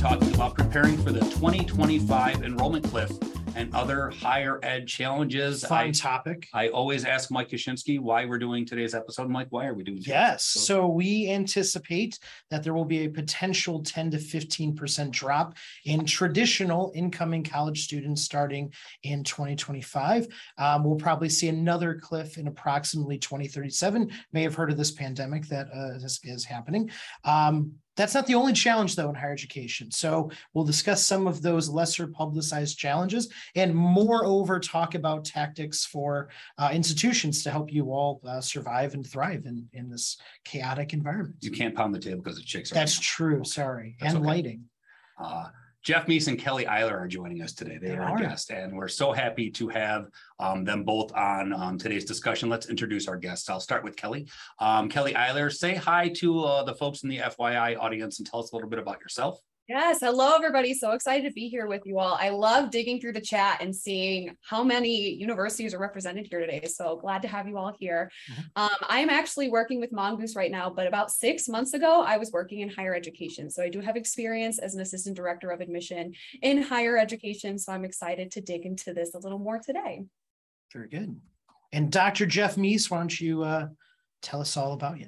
talking about preparing for the 2025 enrollment cliff and other higher ed challenges. Fun I, topic. I always ask Mike Yashinsky why we're doing today's episode. Mike, why are we doing Yes. So we anticipate that there will be a potential 10 to 15% drop in traditional incoming college students starting in 2025. Um, we'll probably see another cliff in approximately 2037. May have heard of this pandemic that uh, is, is happening. Um, that's not the only challenge, though, in higher education. So we'll discuss some of those lesser publicized challenges and, moreover, talk about tactics for uh, institutions to help you all uh, survive and thrive in, in this chaotic environment. You can't pound the table because the chicks are. That's true. Sorry. That's and okay. lighting. Uh, Jeff Meese and Kelly Eiler are joining us today. They They are our guests, and we're so happy to have um, them both on um, today's discussion. Let's introduce our guests. I'll start with Kelly. Um, Kelly Eiler, say hi to uh, the folks in the FYI audience and tell us a little bit about yourself. Yes, hello everybody. So excited to be here with you all. I love digging through the chat and seeing how many universities are represented here today. So glad to have you all here. Um, I'm actually working with Mongoose right now, but about six months ago, I was working in higher education. So I do have experience as an assistant director of admission in higher education. So I'm excited to dig into this a little more today. Very good. And Dr. Jeff Meese, why don't you uh, tell us all about you?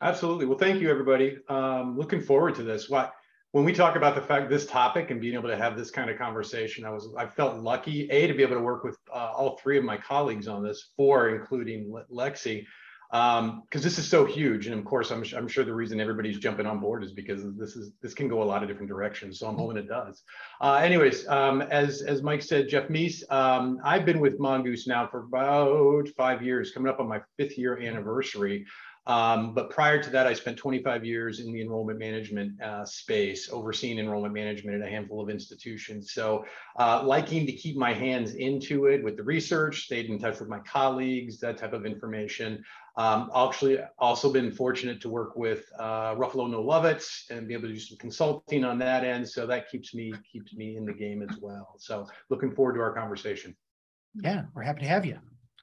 Absolutely. Well, thank you, everybody. Um, looking forward to this. What when we talk about the fact this topic and being able to have this kind of conversation, I was I felt lucky a to be able to work with uh, all three of my colleagues on this, four including Lexi, because this is so huge. And of course, I'm I'm sure the reason everybody's jumping on board is because this is this can go a lot of different directions. So I'm hoping it does. Uh, anyways, um, as as Mike said, Jeff Meese, um, I've been with Mongoose now for about five years, coming up on my fifth year anniversary. Um, but prior to that, I spent 25 years in the enrollment management uh, space, overseeing enrollment management at a handful of institutions. So, uh, liking to keep my hands into it with the research, stayed in touch with my colleagues, that type of information. Um, actually, also been fortunate to work with uh, Ruffalo Noel Levitz and be able to do some consulting on that end. So that keeps me keeps me in the game as well. So, looking forward to our conversation. Yeah, we're happy to have you.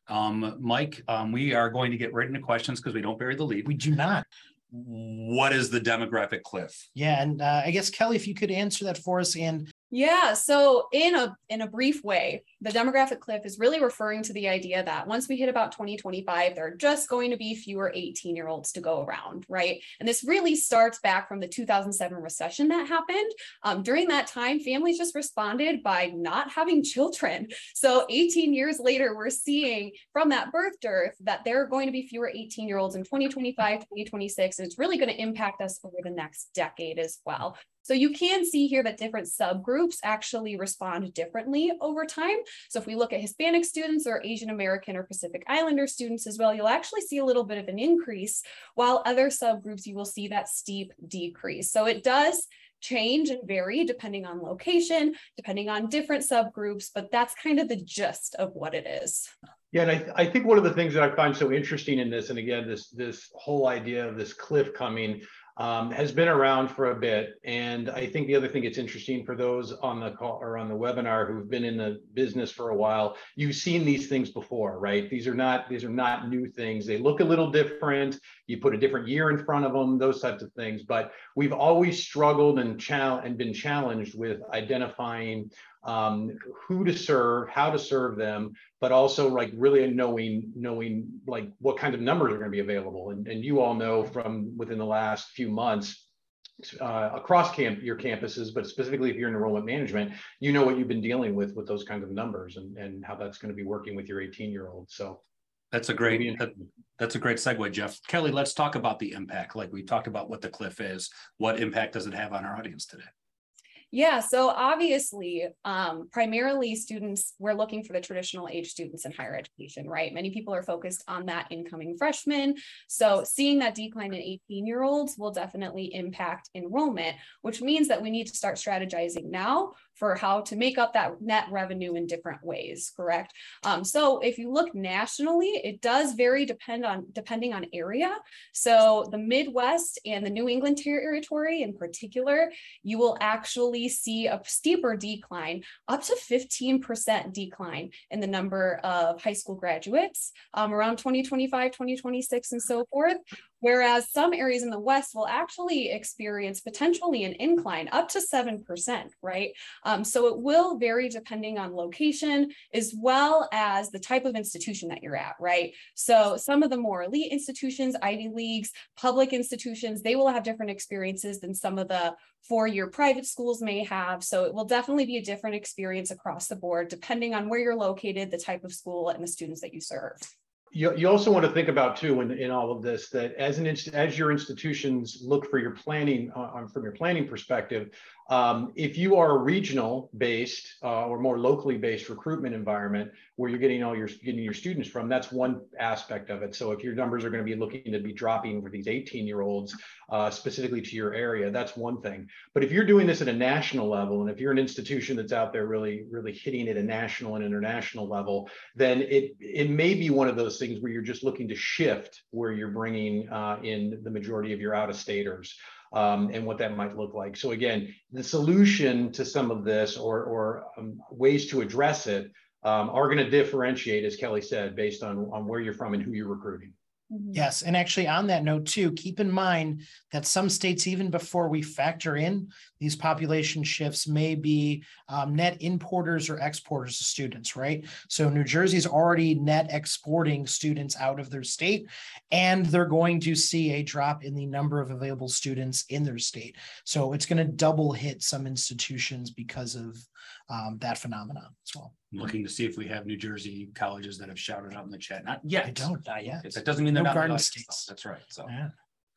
Um, Mike, um, we are going to get right into questions because we don't bury the lead. We do not. What is the demographic cliff? Yeah, and uh, I guess Kelly, if you could answer that for us, and Yeah, so in a in a brief way, the demographic cliff is really referring to the idea that once we hit about 2025, there are just going to be fewer 18 year olds to go around, right? And this really starts back from the 2007 recession that happened. Um, during that time, families just responded by not having children. So 18 years later, we're seeing from that birth dearth that there are going to be fewer 18 year olds in 2025, 2026, and it's really going to impact us over the next decade as well. So you can see here that different subgroups actually respond differently over time. So if we look at Hispanic students or Asian American or Pacific Islander students as well, you'll actually see a little bit of an increase, while other subgroups, you will see that steep decrease. So it does change and vary depending on location, depending on different subgroups, but that's kind of the gist of what it is. Yeah, and I, I think one of the things that I find so interesting in this, and again, this this whole idea of this cliff coming um, has been around for a bit. And I think the other thing that's interesting for those on the call or on the webinar who've been in the business for a while, you've seen these things before, right? These are not these are not new things. They look a little different. You put a different year in front of them, those types of things. But we've always struggled and chal- and been challenged with identifying um, who to serve, how to serve them, but also like really knowing knowing like what kind of numbers are going to be available. And, and you all know from within the last few months uh, across camp your campuses, but specifically if you're in enrollment management, you know what you've been dealing with with those kinds of numbers and, and how that's going to be working with your 18 year old. So That's a great that- that's a great segue, Jeff. Kelly, let's talk about the impact. Like we talked about what the cliff is. What impact does it have on our audience today? Yeah, so obviously, um, primarily students, we're looking for the traditional age students in higher education, right? Many people are focused on that incoming freshman. So seeing that decline in 18 year olds will definitely impact enrollment, which means that we need to start strategizing now for how to make up that net revenue in different ways, correct? Um, so if you look nationally, it does vary depend on depending on area. So the Midwest and the New England territory in particular, you will actually see a steeper decline, up to 15% decline in the number of high school graduates um, around 2025, 2026, and so forth. Whereas some areas in the West will actually experience potentially an incline up to 7%, right? Um, so it will vary depending on location as well as the type of institution that you're at, right? So some of the more elite institutions, Ivy Leagues, public institutions, they will have different experiences than some of the four-year private schools may have. So it will definitely be a different experience across the board, depending on where you're located, the type of school and the students that you serve you, you also want to think about too in, in all of this that as an as your institutions look for your planning uh, from your planning perspective um, if you are a regional based uh, or more locally based recruitment environment where you're getting all your getting your students from, that's one aspect of it. So if your numbers are going to be looking to be dropping for these 18 year olds uh, specifically to your area, that's one thing. But if you're doing this at a national level, and if you're an institution that's out there really really hitting at a national and international level, then it it may be one of those things where you're just looking to shift where you're bringing uh, in the majority of your out of staters um, and what that might look like. So again, the solution to some of this or, or um, ways to address it um, are going to differentiate, as Kelly said, based on, on where you're from and who you're recruiting. Mm-hmm. Yes. And actually, on that note, too, keep in mind that some states, even before we factor in these population shifts, may be um, net importers or exporters of students, right? So, New Jersey's already net exporting students out of their state, and they're going to see a drop in the number of available students in their state. So, it's going to double hit some institutions because of um, that phenomenon as well. looking to see if we have New Jersey colleges that have shouted out in the chat. Not yet. I don't, not yet. That doesn't mean they're No not. garden states. That's right. So, Yeah.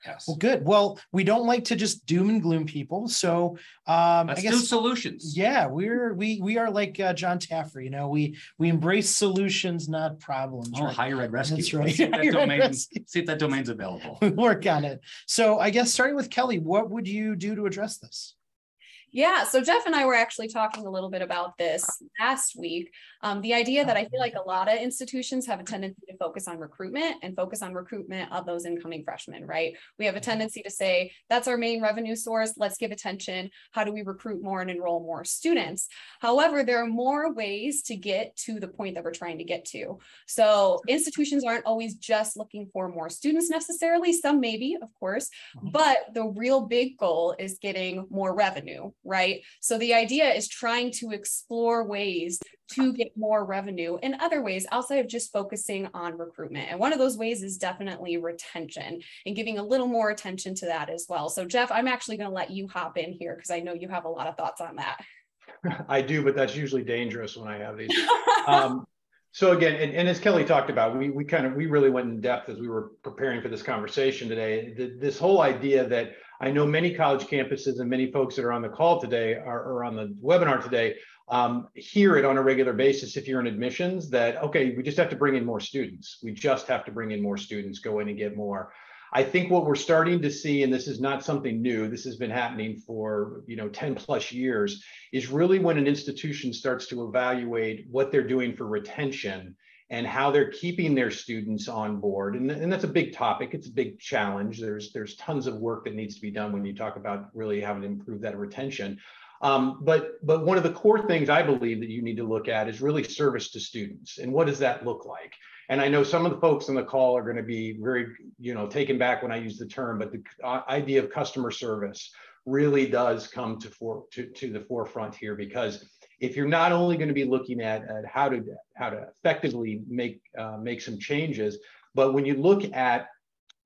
yes. Well, good. Well, we don't like to just doom and gloom people. So um, I Let's do guess solutions. yeah, we're we we are like uh, Jon Taffer. You know, we we embrace solutions, not problems. Oh, right? higher ed rescue. That's right. See if that domain, rescue. see if that domain's available. We work on it. So I guess starting with Kelly, what would you do to address this? Yeah, so Jeff and I were actually talking a little bit about this last week. Um, the idea that I feel like a lot of institutions have a tendency to focus on recruitment and focus on recruitment of those incoming freshmen, right? We have a tendency to say that's our main revenue source. Let's give attention. How do we recruit more and enroll more students? However, there are more ways to get to the point that we're trying to get to. So institutions aren't always just looking for more students necessarily. Some maybe, of course, Mhm. but the real big goal is getting more revenue, right? So the idea is trying to explore ways to get more revenue in other ways outside of just focusing on recruitment. And one of those ways is definitely retention and giving a little more attention to that as well. So Jeff, I'm actually going to let you hop in here because I know you have a lot of thoughts on that. I do, but that's usually dangerous when I have these. Um, so again, and, and as Kelly talked about, we we kind of we really went in depth as we were preparing for this conversation today. The, this whole idea that I know many college campuses and many folks that are on the call today are, on the webinar today um, hear it on a regular basis if you're in admissions that okay, we just have to bring in more students. We just have to bring in more students, go in and get more. I think what we're starting to see, and this is not something new, this has been happening for you know 10 plus years, is really when an institution starts to evaluate what they're doing for retention and how they're keeping their students on board. And, and that's a big topic. It's a big challenge. There's there's tons of work that needs to be done when you talk about really having to improve that retention. Um, but but one of the core things I believe that you need to look at is really service to students and what does that look like? And I know some of the folks on the call are going to be very, you know, taken back when I use the term, but the uh, idea of customer service really does come to, for, to, to the forefront here because if you're not only going to be looking at, at how to how to effectively make uh, make some changes, but when you look at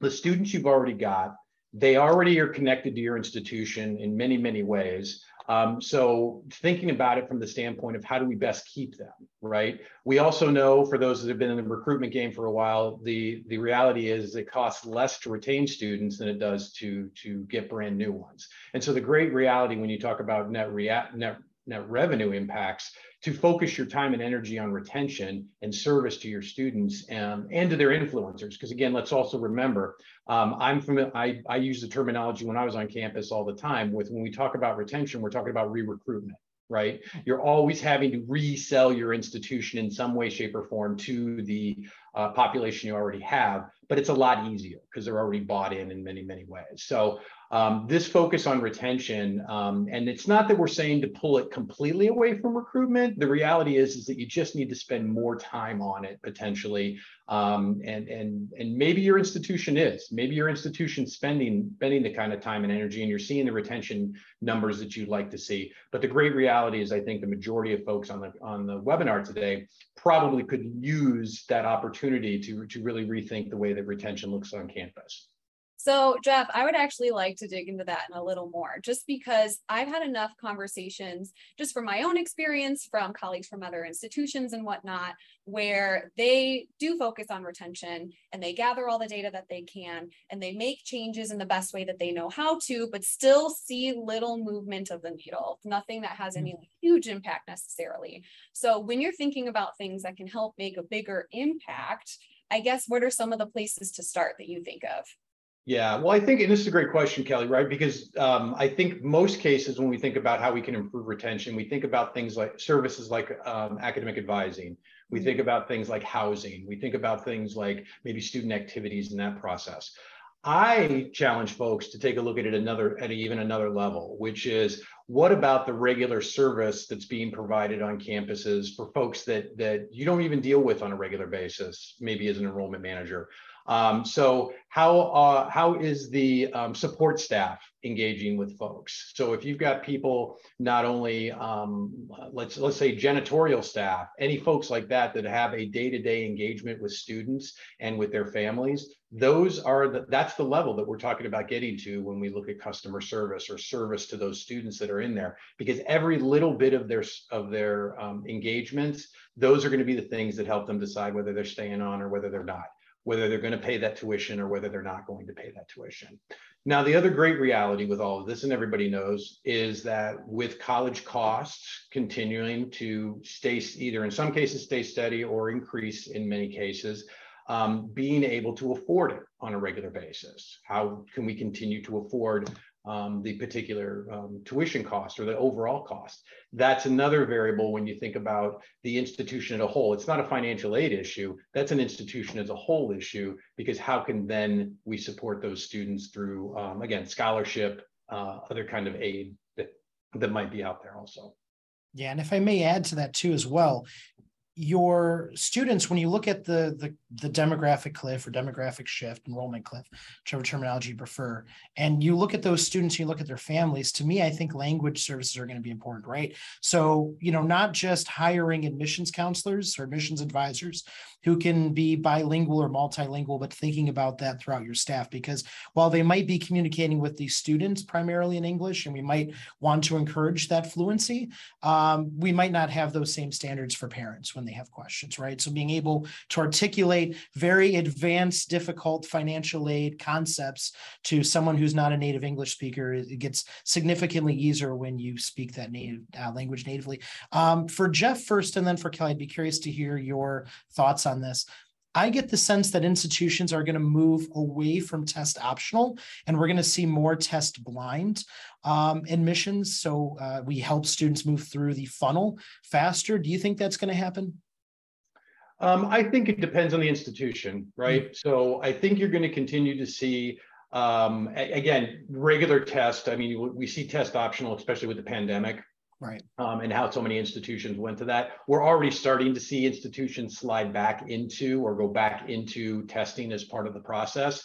the students you've already got, they already are connected to your institution in many many ways. Um, so thinking about it from the standpoint of how do we best keep them, right? We also know for those that have been in the recruitment game for a while, the, the reality is it costs less to retain students than it does to, to get brand new ones. And so the great reality when you talk about net, rea- net, net revenue impacts to focus your time and energy on retention and service to your students um, and to their influencers. Because again, let's also remember, um, I'm from I, I use the terminology when I was on campus all the time. With when we talk about retention, we're talking about re-recruitment, right? You're always having to resell your institution in some way, shape, or form to the uh, population you already have, but it's a lot easier because they're already bought in in many, many ways. So Um, this focus on retention, um, and it's not that we're saying to pull it completely away from recruitment. The reality is, is that you just need to spend more time on it potentially. Um, and and and maybe your institution is, maybe your institution spending spending the kind of time and energy, and you're seeing the retention numbers that you'd like to see. But the great reality is, I think the majority of folks on the on the webinar today probably could use that opportunity to to really rethink the way that retention looks on campus. So, Jeff, I would actually like to dig into that in a little more, just because I've had enough conversations, just from my own experience, from colleagues from other institutions and whatnot, where they do focus on retention and they gather all the data that they can and they make changes in the best way that they know how to, but still see little movement of the needle, nothing that has mm. any huge impact necessarily. So, when you're thinking about things that can help make a bigger impact, I guess what are some of the places to start that you think of? Yeah, well, I think, and this is a great question, Kelly, right? Because um, I think most cases when we think about how we can improve retention, we think about things like services like um, academic advising. We think mm-hmm. about things like housing. We think about things like maybe student activities in that process. I challenge folks to take a look at it another at even another level, which is what about the regular service that's being provided on campuses for folks that that you don't even deal with on a regular basis, maybe as an enrollment manager. Um, so how uh, how is the um, support staff engaging with folks? So if you've got people not only um, let's let's say janitorial staff, any folks like that that have a day-to-day engagement with students and with their families, those are the that's the level that we're talking about getting to when we look at customer service or service to those students that are in there. Because every little bit of their of their um, engagements, those are going to be the things that help them decide whether they're staying on or whether they're not whether they're going to pay that tuition or whether they're not going to pay that tuition. Now, the other great reality with all of this, and everybody knows, is that with college costs continuing to stay either in some cases stay steady or increase in many cases, um, being able to afford it on a regular basis. How can we continue to afford um, the particular um, tuition cost or the overall cost. That's another variable when you think about the institution as a whole. It's not a financial aid issue. That's an institution as a whole issue because how can then we support those students through, um, again, scholarship, uh, other kind of aid that, that might be out there also. Yeah, and if I may add to that too as well, your students, when you look at the, the the demographic cliff or demographic shift, enrollment cliff, whichever terminology you prefer, and you look at those students, you look at their families, to me, I think language services are going to be important, right? So, you know, not just hiring admissions counselors or admissions advisors who can be bilingual or multilingual, but thinking about that throughout your staff, because while they might be communicating with the students primarily in English, and we might want to encourage that fluency, um, we might not have those same standards for parents when they have questions, right? So being able to articulate very advanced, difficult financial aid concepts to someone who's not a native English speaker, it gets significantly easier when you speak that native uh, language natively. Um, for Jeff first, and then for Kelly, I'd be curious to hear your thoughts on this. I get the sense that institutions are going to move away from test optional and we're going to see more test blind um, admissions. So uh, we help students move through the funnel faster. Do you think that's going to happen? Um, I think it depends on the institution, right? Mm-hmm. So I think you're going to continue to see, um, again, regular test. I mean, we see test optional, especially with the pandemic. Right. Um, and how so many institutions went to that. We're already starting to see institutions slide back into or go back into testing as part of the process.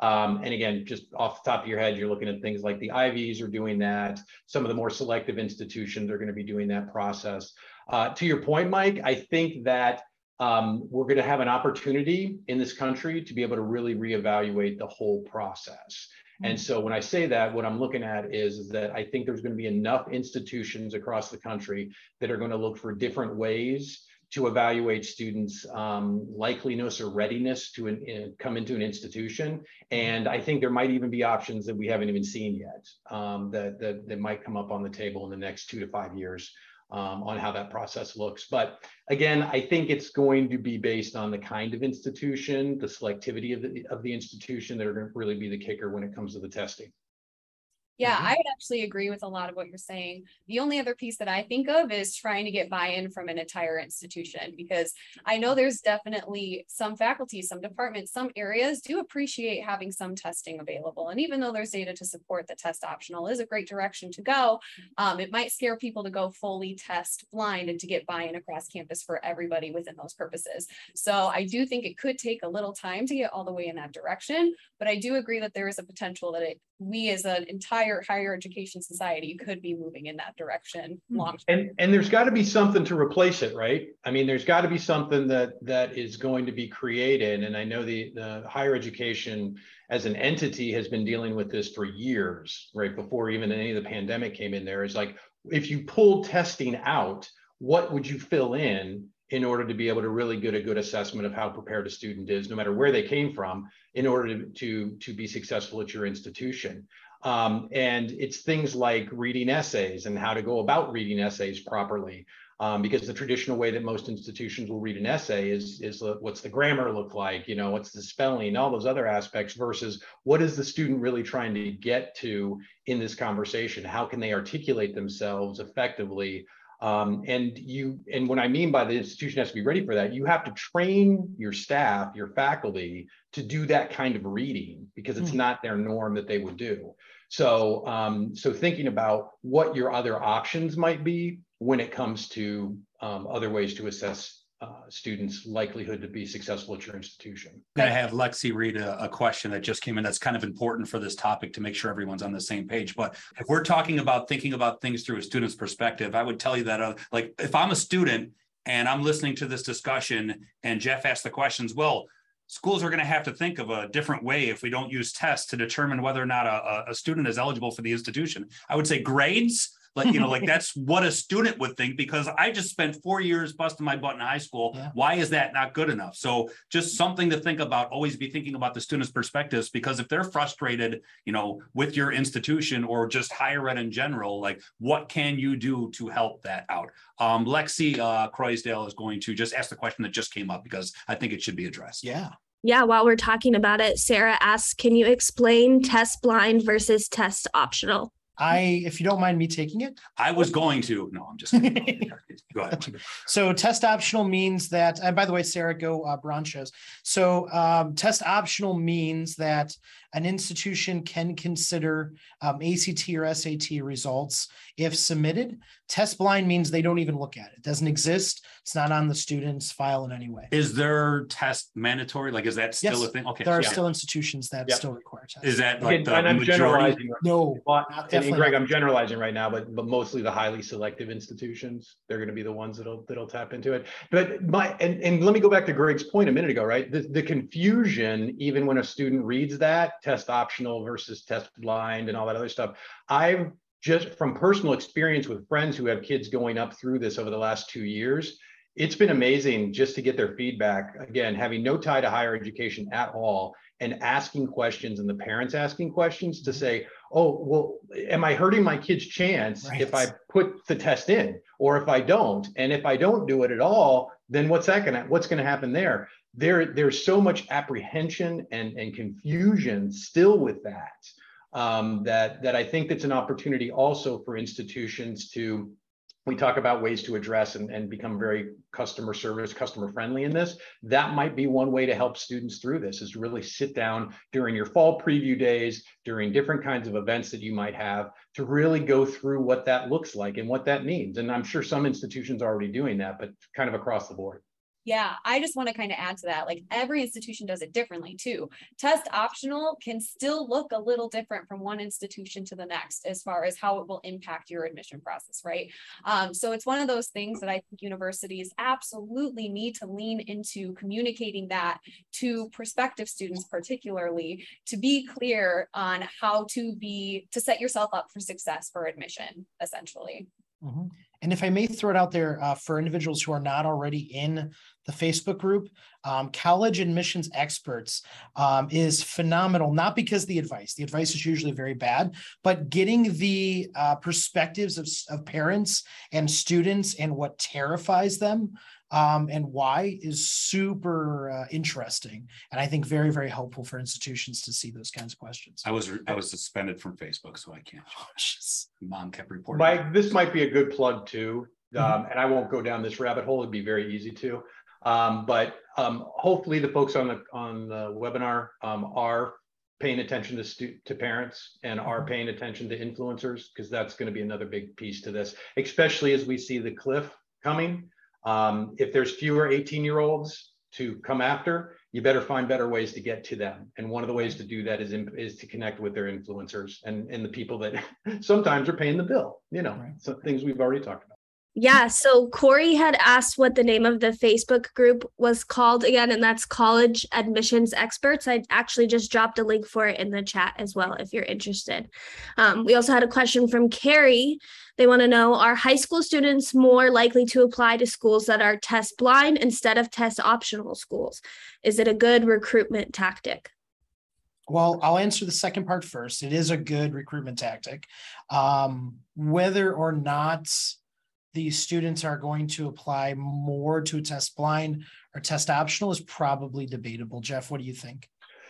Um, and again, just off the top of your head, you're looking at things like the Ivies are doing that. Some of the more selective institutions are going to be doing that process. Uh, to your point, Mike, I think that um, we're going to have an opportunity in this country to be able to really reevaluate the whole process. And mm. so when I say that, what I'm looking at is, is that I think there's going to be enough institutions across the country that are going to look for different ways to evaluate students' um, likeliness or readiness to an, in, come into an institution. And I think there might even be options that we haven't even seen yet um, that, that, that might come up on the table in the next two to five years um, on how that process looks. But again, I think it's going to be based on the kind of institution, the selectivity of the, of the institution that are going to really be the kicker when it comes to the testing. Yeah, I would actually agree with a lot of what you're saying. The only other piece that I think of is trying to get buy-in from an entire institution because I know there's definitely some faculty, some departments, some areas do appreciate having some testing available. And even though there's data to support that test optional is a great direction to go, um, it might scare people to go fully test blind and to get buy-in across campus for everybody within those purposes. So I do think it could take a little time to get all the way in that direction, but I do agree that there is a potential that it, we as an entire higher higher education society could be moving in that direction Hmm. long. And and there's got to be something to replace it, right? I mean, there's got to be something that that is going to be created. And I know the the higher education as an entity has been dealing with this for years, right? Before even any of the pandemic came in there. Is like if you pulled testing out, what would you fill in in order to be able to really get a good assessment of how prepared a student is, no matter where they came from, in order to to, to be successful at your institution. Um, and it's things like reading essays and how to go about reading essays properly. Um, because the traditional way that most institutions will read an essay is is what's the grammar look like, you know, what's the spelling, all those other aspects versus what is the student really trying to get to in this conversation? How can they articulate themselves effectively? Um, and you, and what I mean by the institution has to be ready for that, you have to train your staff, your faculty to do that kind of reading because it's Hmm. not their norm that they would do. So, um, so thinking about what your other options might be when it comes to um, other ways to assess uh, students' likelihood to be successful at your institution. I'm Gonna have Lexi read a, a question that just came in that's kind of important for this topic to make sure everyone's on the same page. But if we're talking about thinking about things through a student's perspective, I would tell you that, uh, like, if I'm a student and I'm listening to this discussion and Jeff asked the questions, well, schools are going to have to think of a different way if we don't use tests to determine whether or not a- a student is eligible for the institution. I would say grades, like, you know, like that's what a student would think because I just spent four years busting my butt in high school. Yeah. Why is that not good enough? So just something to think about, always be thinking about the students' perspectives because if they're frustrated, you know, with your institution or just higher ed in general, like what can you do to help that out? Um, Lexi uh, Croysdale is going to just ask the question that just came up because I think it should be addressed. Yeah. Yeah, while we're talking about it, Sarah asks, can you explain test blind versus test optional? I, if you don't mind me taking it. I was going to, no, I'm just kidding. Go ahead. So test optional means that, and by the way, Sarah, go uh, Bronchos. So um, test optional means that an institution can consider um, ACT or SAT results if submitted. Test blind means they don't even look at it. It doesn't exist. It's not on the student's file in any way. Is their test mandatory? Like, is that still a thing? Okay. There are yeah. still institutions that Yep. still require tests. Is that like Again, the and I'm majority? generalizing. No, But, Not- and- and Greg, not. I'm generalizing right now, but but mostly the highly selective institutions, they're going to be the ones that'll that'll tap into it. But my and and let me go back to Greg's point a minute ago, right? The the confusion, even when a student reads that test optional versus test blind and all that other stuff, I've just from personal experience with friends who have kids going up through this over the last two years, it's been amazing just to get their feedback. Again, having no tie to higher education at all and asking questions and the parents asking questions to mm-hmm. say, oh, well, am I hurting my kid's chance if I put the test in or if I don't? And if I don't do it at all, then what's that gonna, what's gonna happen there? There, there's so much apprehension and, and confusion still with that. Um, that, that I think that's an opportunity also for institutions to we talk about ways to address and, and become very customer service, customer friendly in this. That might be one way to help students through this is to really sit down during your fall preview days, during different kinds of events that you might have to really go through what that looks like and what that means. And I'm sure some institutions are already doing that, but kind of across the board. Yeah, I just want to kind of add to that. Like every institution does it differently too. Test optional can still look a little different from one institution to the next as far as how it will impact your admission process, right? Um, so it's one of those things that I think universities absolutely need to lean into communicating that to prospective students, particularly to be clear on how to be to set yourself up for success for admission, essentially. Mhm. And if I may throw it out there uh, for individuals who are not already in the Facebook group, um, College Admissions Experts um, is phenomenal, not because the advice, the advice is usually very bad, but getting the uh, perspectives of, of parents and students and what terrifies them um, and why is super uh, interesting. And I think very, very helpful for institutions to see those kinds of questions. I was, I was suspended from Facebook, so I can't. Oh, jeez. Mom kept reporting. Mike, this might be a good plug too, Mhm. um, and I won't go down this rabbit hole. It'd be very easy to. Um, but um, hopefully, the folks on the on the webinar um, are paying attention to stu- to parents and are paying attention to influencers because that's going to be another big piece to this, especially as we see the cliff coming. Um, if there's fewer 18 year olds to come after, you better find better ways to get to them. And one of the ways to do that is in, is to connect with their influencers and and the people that sometimes are paying the bill. You know, Right. some things we've already talked about. Yeah, so Corey had asked what the name of the Facebook group was called again, and that's College Admissions Experts. I actually just dropped a link for it in the chat as well if you're interested. Um, we also had a question from Carrie. They want to know Are high school students more likely to apply to schools that are test blind instead of test optional schools? Is it a good recruitment tactic? Well, I'll answer the second part first. It is a good recruitment tactic. Um, whether or not the students are going to apply more to test blind or test optional is probably debatable. Jeff, what do you think?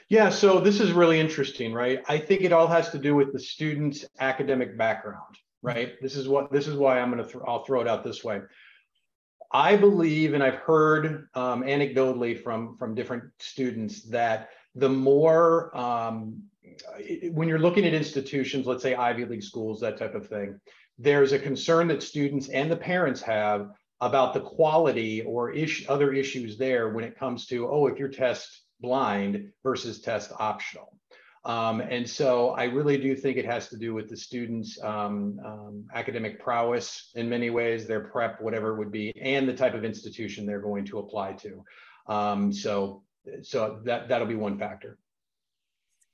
Yeah, so this is really interesting, right? I think it all has to do with the student's academic background, right? This is what this is why I'm going to th- I'll throw it out this way. I believe, and I've heard um, anecdotally from from different students that the more um, when you're looking at institutions, let's say Ivy League schools, that type of thing, there's a concern that students and the parents have about the quality or ish, other issues there when it comes to oh, if you're test blind versus test optional. Um, and so I really do think it has to do with the students' um, um, academic prowess in many ways, their prep, whatever it would be, and the type of institution they're going to apply to. Um, so, so that that'll be one factor.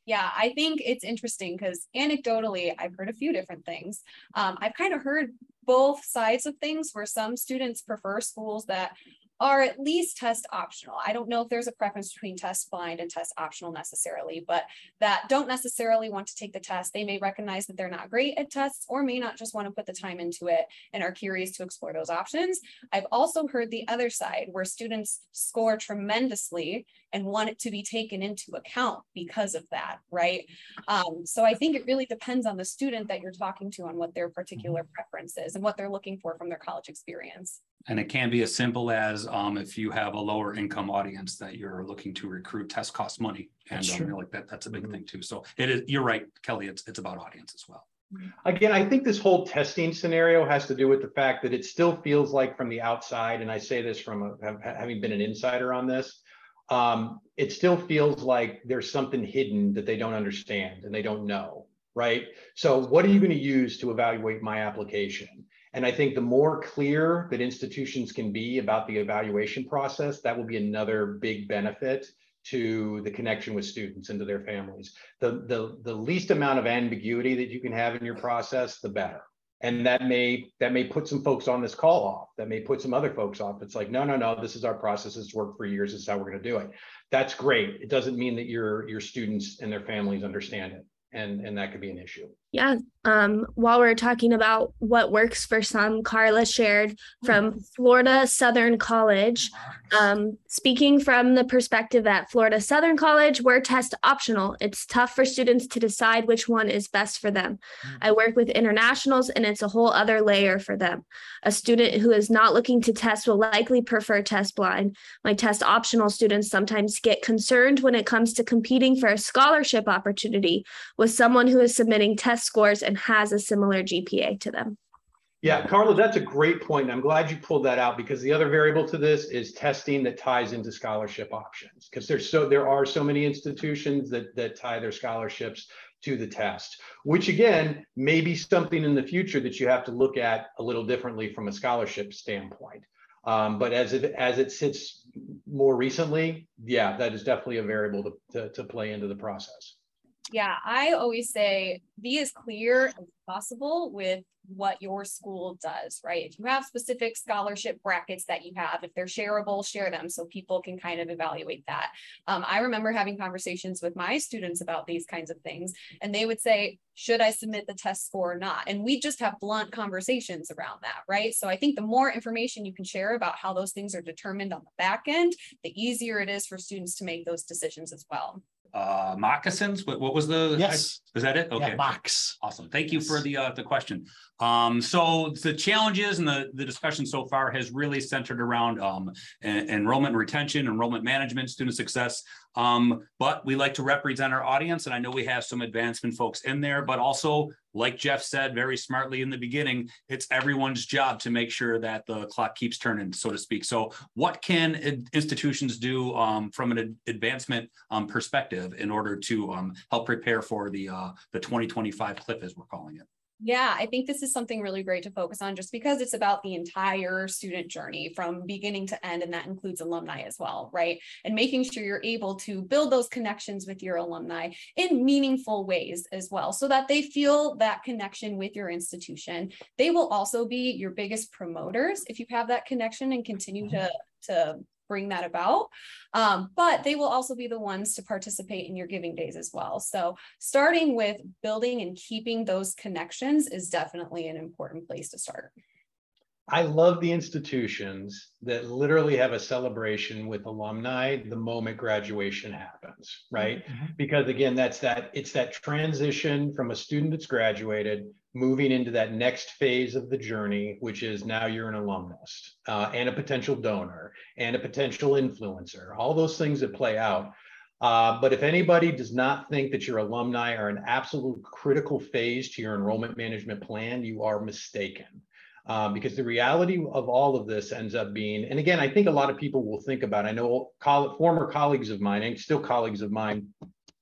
Yeah, I think it's interesting because anecdotally, I've heard a few different things. Um, I've kind of heard both sides of things where some students prefer schools that are at least test optional. I don't know if there's a preference between test blind and test optional necessarily, but that don't necessarily want to take the test. They may recognize that they're not great at tests or may not just want to put the time into it and are curious to explore those options. I've also heard the other side where students score tremendously and want it to be taken into account because of that, right? Um, so I think it really depends on the student that you're talking to on what their particular preference is and what they're looking for from their college experience. And it can be as simple as um, if you have a lower income audience that you're looking to recruit, test costs money. And That's um, like that, that's a big Mhm. thing too. So it is, you're right, Kelly, it's, it's about audience as well. Again, I think this whole testing scenario has to do with the fact that it still feels like from the outside, and I say this from a, have- having been an insider on this, um, it still feels like there's something hidden that they don't understand and they don't know, right? So what are you going to use to evaluate my application? And I think the more clear that institutions can be about the evaluation process, that will be another big benefit to the connection with students and to their families. The, the, the least amount of ambiguity that you can have in your process, the better. And that may that may put some folks on this call off. That may put some other folks off. It's like, no, no, no, this is our process. It's worked for years. This is how we're going to do it. That's great. It doesn't mean that your your students and their families understand it. And, and that could be an issue. Yeah. Um, while we're talking about what works for some, Carla shared from Florida Southern College. Um, speaking from the perspective at Florida Southern College, we're test optional. It's tough for students to decide which one is best for them. I work with internationals, and it's a whole other layer for them. A student who is not looking to test will likely prefer test blind. My test optional students sometimes get concerned when it comes to competing for a scholarship opportunity with someone who is submitting test scores and has a similar GPA to them. Yeah, Carla, that's a great point. I'm glad you pulled that out because the other variable to this is testing that ties into scholarship options. Because there's so there are so many institutions that that tie their scholarships to the test, which again may be something in the future that you have to look at a little differently from a scholarship standpoint. Um, but as it as it sits more recently, yeah, that is definitely a variable to, to, to play into the process. Yeah, I always say be as clear as possible with what your school does, right? If you have specific scholarship brackets that you have, if they're shareable, share them so people can kind of evaluate that. Um, I remember having conversations with my students about these kinds of things, and they would say, should I submit the test score or not? And we just have blunt conversations around that, right? So I think the more information you can share about how those things are determined on the back end, the easier it is for students to make those decisions as well uh moccasins what, what was the Yes. is that it okay Yeah, Mocs. Awesome. Thank you for the uh, the question. Um, so the challenges and the, the discussion so far has really centered around um, en- enrollment retention, enrollment management, student success. Um, but we like to represent our audience, and I know we have some advancement folks in there, but also, like Jeff said very smartly in the beginning, it's everyone's job to make sure that the clock keeps turning, so to speak. So, what can institutions do um, from an ad- advancement um, perspective in order to um, help prepare for the uh, the 2025 cliff, as we're calling it? Yeah, I think this is something really great to focus on just because it's about the entire student journey from beginning to end, and that includes alumni as well, right? And making sure you're able to build those connections with your alumni in meaningful ways as well, so that they feel that connection with your institution. They will also be your biggest promoters if you have that connection and continue to, mm-hmm. to bring that about. Um, but they will also be the ones to participate in your giving days as well. So starting with building and keeping those connections is definitely an important place to start. I love the institutions that literally have a celebration with alumni the moment graduation happens, right? Mhm. Because again, that's that it's that transition from a student that's graduated moving into that next phase of the journey, which is now you're an alumnus uh, and a potential donor and a potential influencer, all those things that play out. Uh, but if anybody does not think that your alumni are an absolute critical phase to your enrollment management plan, you are mistaken. Um, because the reality of all of this ends up being, and again, I think a lot of people will think about, I know former colleagues of mine and still colleagues of mine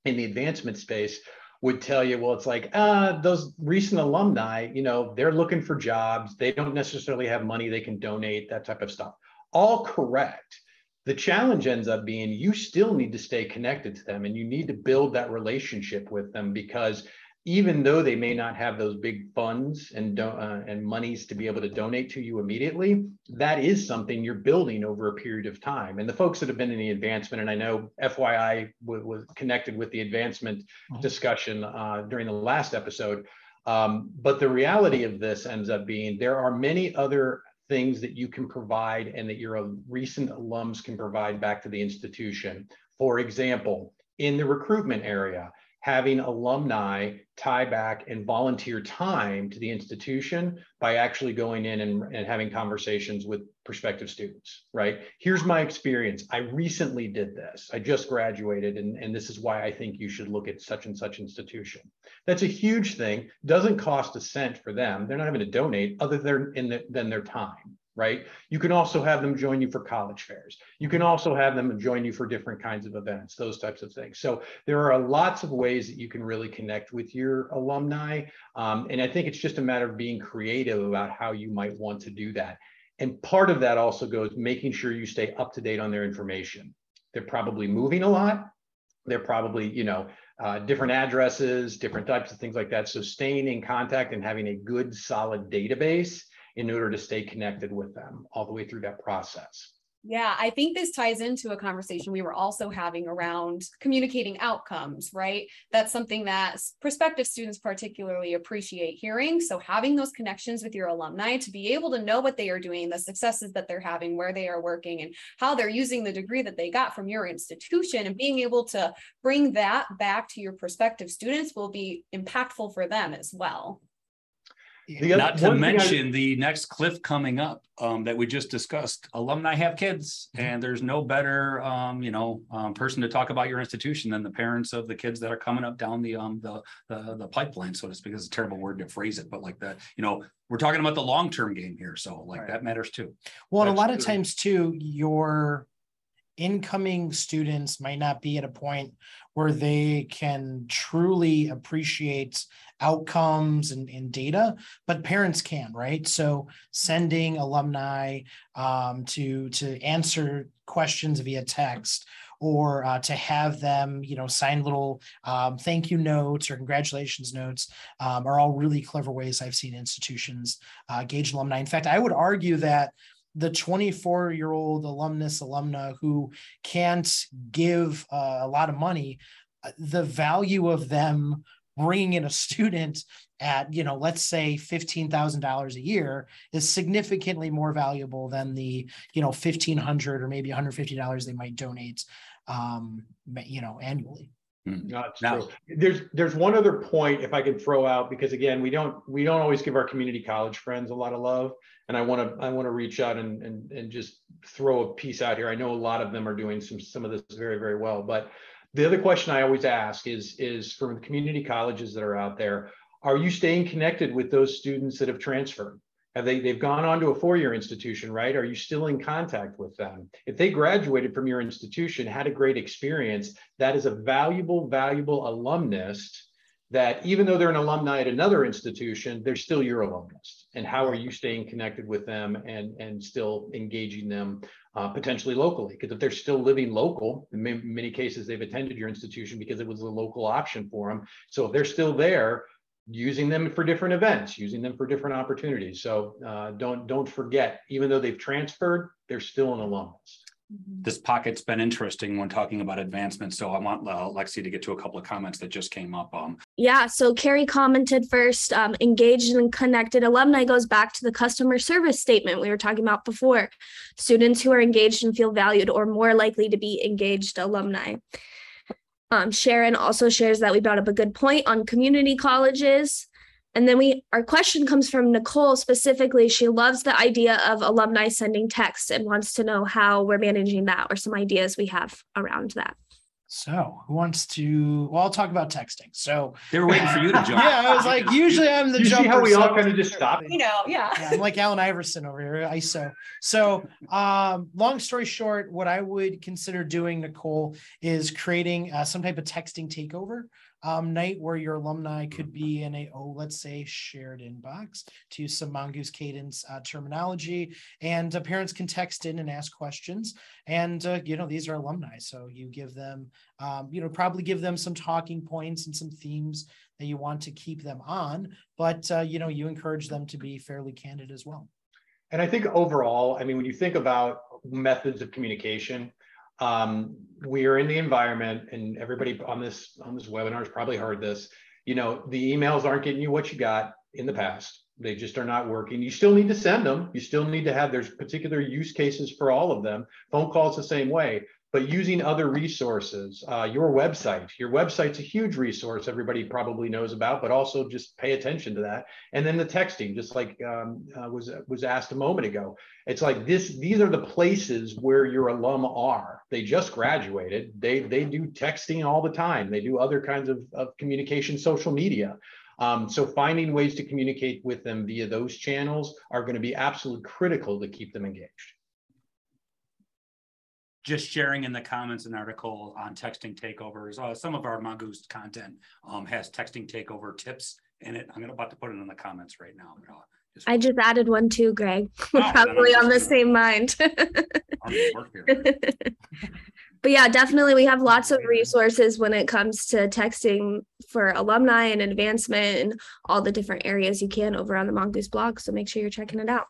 in the advancement space would tell you, well, it's like, uh, those recent alumni, you know, they're looking for jobs. They don't necessarily have money they can donate, that type of stuff. All correct. The challenge ends up being you still need to stay connected to them and you need to build that relationship with them because even though they may not have those big funds and uh, and monies to be able to donate to you immediately, that is something you're building over a period of time. And the folks that have been in the advancement, and I know FYI w- was connected with the advancement Mhm. discussion uh, during the last episode. Um, but the reality of this ends up being there are many other things that you can provide and that your recent alums can provide back to the institution. For example, in the recruitment area, having alumni tie back and volunteer time to the institution by actually going in and, and having conversations with prospective students, right? Here's my experience. I recently did this. I just graduated, and, and this is why I think you should look at such and such institution. That's a huge thing. Doesn't cost a cent for them. They're not having to donate other than, in the, than their time right? You can also have them join you for college fairs. You can also have them join you for different kinds of events, those types of things. So there are lots of ways that you can really connect with your alumni. Um, and I think it's just a matter of being creative about how you might want to do that. And part of that also goes making sure you stay up to date on their information. They're probably moving a lot. They're probably, you know, uh, different addresses, different types of things like that. So staying in contact and having a good, solid database in order to stay connected with them all the way through that process. Yeah, I think this ties into a conversation we were also having around communicating outcomes, right? That's something that prospective students particularly appreciate hearing. So, having those connections with your alumni to be able to know what they are doing, the successes that they're having, where they are working, and how they're using the degree that they got from your institution, and being able to bring that back to your prospective students will be impactful for them as well. The Not to thing I- mention the next cliff coming up um, that we just discussed. Alumni have kids, Mm-hmm. and there's no better, um, you know, um, person to talk about your institution than the parents of the kids that are coming up down the um the the, the pipeline, so to speak. It's a terrible word to phrase it, but like that, you know, we're talking about the long term game here, so like Right. that matters too. Well, and a lot of times too, your incoming students might not be at a point where they can truly appreciate outcomes and, and data, but parents can, right? So sending alumni um, to to answer questions via text or uh, to have them, you know, sign little um, thank you notes or congratulations notes um, are all really clever ways I've seen institutions uh, gauge alumni. In fact, I would argue that the 24 year old alumnus alumna who can't give uh, a lot of money uh, the value of them bringing in a student at you know let's say $15000 a year is significantly more valuable than the you know 1500 or maybe $150 they might donate um you know annually Hmm. That's now, true. There's there's one other point if I can throw out because again we don't we don't always give our community college friends a lot of love and I want to I want to reach out and, and and just throw a piece out here. I know a lot of them are doing some some of this very very well, but the other question I always ask is is from the community colleges that are out there, are you staying connected with those students that have transferred? Have they, they've gone on to a four-year institution, right? Are you still in contact with them? If they graduated from your institution, had a great experience, that is a valuable, valuable alumnus that even though they're an alumni at another institution, they're still your alumnus. And how are you staying connected with them and, and still engaging them uh, potentially locally? Because if they're still living local, in many cases, they've attended your institution because it was a local option for them. So if they're still there, using them for different events, using them for different opportunities. So uh, don't don't forget, even though they've transferred, they're still an alumnus. Mm-hmm. This pocket's been interesting when talking about advancement. So I want uh, Lexi to get to a couple of comments that just came up. Um, yeah, so Carrie commented first, um, engaged and connected alumni goes back to the customer service statement we were talking about before. Students who are engaged and feel valued or more likely to be engaged alumni. Um, Sharon also shares that we brought up a good point on community colleges. And then we our question comes from Nicole specifically. She loves the idea of alumni sending texts and wants to know how we're managing that or some ideas we have around that. So, who wants to? Well, I'll talk about texting. So they were waiting for you to jump. yeah, I was like, usually I'm the you jumper. See how we so all kind of just stop. You know, yeah. yeah. I'm like Allen Iverson over here, ISO. So, um, long story short, what I would consider doing, Nicole, is creating uh, some type of texting takeover um, night where your alumni could be in a, oh, let's say shared inbox to use some Mongoose Cadence uh, terminology. And uh, parents can text in and ask questions. And, uh, you know, these are alumni. So you give them, um, you know, probably give them some talking points and some themes that you want to keep them on. But, uh, you know, you encourage them to be fairly candid as well. And I think overall, I mean, when you think about methods of communication, um, we are in the environment and everybody on this on this webinar has probably heard this you know the emails aren't getting you what you got in the past they just are not working you still need to send them you still need to have there's particular use cases for all of them phone calls the same way but using other resources, uh, your website. Your website's a huge resource everybody probably knows about, but also just pay attention to that. And then the texting, just like um, uh, was was asked a moment ago, it's like this. These are the places where your alum are. They just graduated. They they do texting all the time. They do other kinds of, of communication, social media. Um, so finding ways to communicate with them via those channels are going to be absolutely critical to keep them engaged just sharing in the comments an article on texting takeovers. Uh, some of our Mongoose content um, has texting takeover tips in it. I'm about to put it in the comments right now. Just I just added one too, Greg. We're oh, probably on the same mind. but yeah, definitely we have lots of resources when it comes to texting for alumni and advancement and all the different areas you can over on the Mongoose blog. So make sure you're checking it out.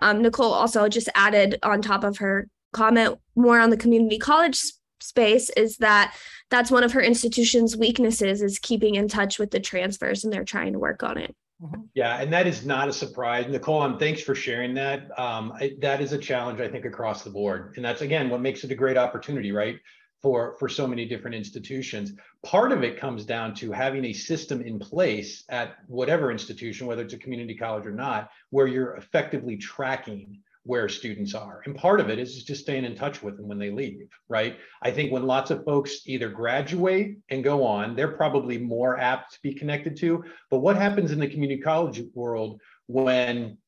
Um, Nicole also just added on top of her comment more on the community college space is that that's one of her institution's weaknesses is keeping in touch with the transfers and they're trying to work on it mm-hmm. yeah and that is not a surprise. Nicole and thanks for sharing that. Um, that is a challenge i think across the board. And that's again what makes it a great opportunity right for for so many different institutions. Part of it comes down to having a system in place at whatever institution whether it's a community college or not where you're effectively tracking where students are. And part of it is just staying in touch with them when they leave, right? I think when lots of folks either graduate and go on, they're probably more apt to be connected to. But what happens in the community college world when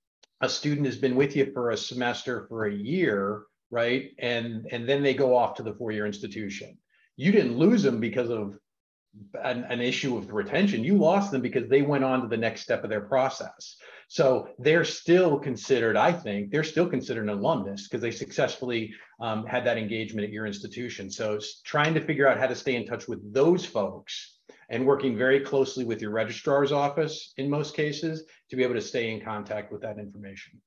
a student has been with you for a semester, for a year, right? And and then they go off to the four-year institution. You didn't lose them because of an, an issue of retention. You lost them because they went on to the next step of their process. So they're still considered, I think, they're still considered an alumnus because they successfully um, had that engagement at your institution. So trying to figure out how to stay in touch with those folks and working very closely with your registrar's office in most cases to be able to stay in contact with that information.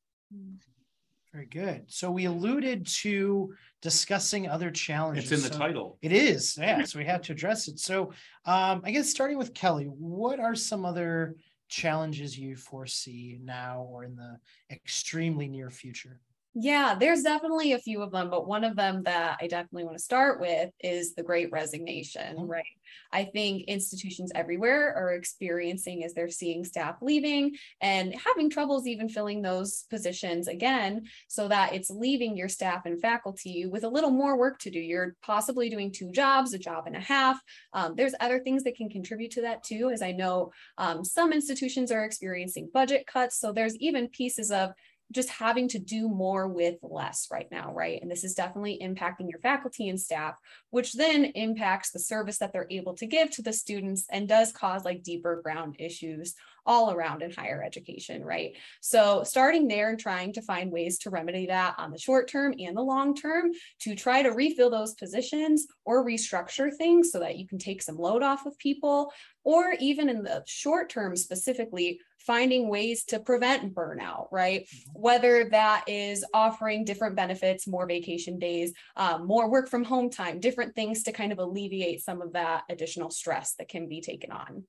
Very good. So we alluded to discussing other challenges. It's in the So title. It is, yeah. So we have to address it. So um, I guess starting with Kelly, what are some other challenges you foresee now or in the extremely near future? Yeah, there's definitely a few of them, but one of them that I definitely want to start with is the great resignation, Mhm. right? I think institutions everywhere are experiencing as they're seeing staff leaving and having troubles even filling those positions again, so that it's leaving your staff and faculty with a little more work to do. You're possibly doing two jobs, a job and a half. Um, there's other things that can contribute to that too, as I know um, some institutions are experiencing budget cuts. So there's even pieces of just having to do more with less right now, right? And this is definitely impacting your faculty and staff, which then impacts the service that they're able to give to the students and does cause like deeper ground issues all around in higher education, right? So starting there and trying to find ways to remedy that on the short term and the long term to try to refill those positions or restructure things so that you can take some load off of people, or even in the short term specifically, finding ways to prevent burnout, right? Whether that is offering different benefits, more vacation days, um, more work from home time, different things to kind of alleviate some of that additional stress that can be taken on.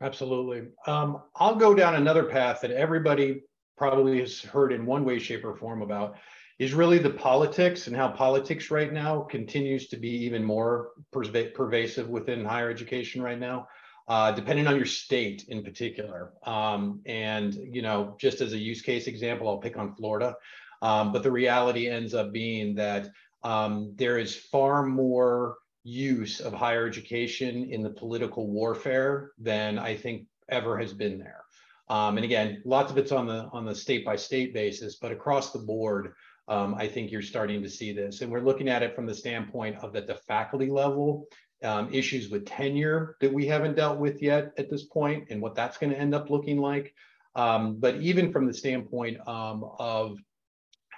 Absolutely. Um, I'll go down another path that everybody probably has heard in one way, shape, or form about is really the politics and how politics right now continues to be even more perva- pervasive within higher education right now, uh, depending on your state in particular. Um, and, you know, just as a use case example, I'll pick on Florida. Um, but the reality ends up being that um, there is far more use of higher education in the political warfare than I think ever has been there. Um, and again, lots of it's on the on the state by state basis, but across the board, um, I think you're starting to see this. And we're looking at it from the standpoint of that the faculty level, um, issues with tenure that we haven't dealt with yet at this point, and what that's going to end up looking like. Um, but even from the standpoint um, of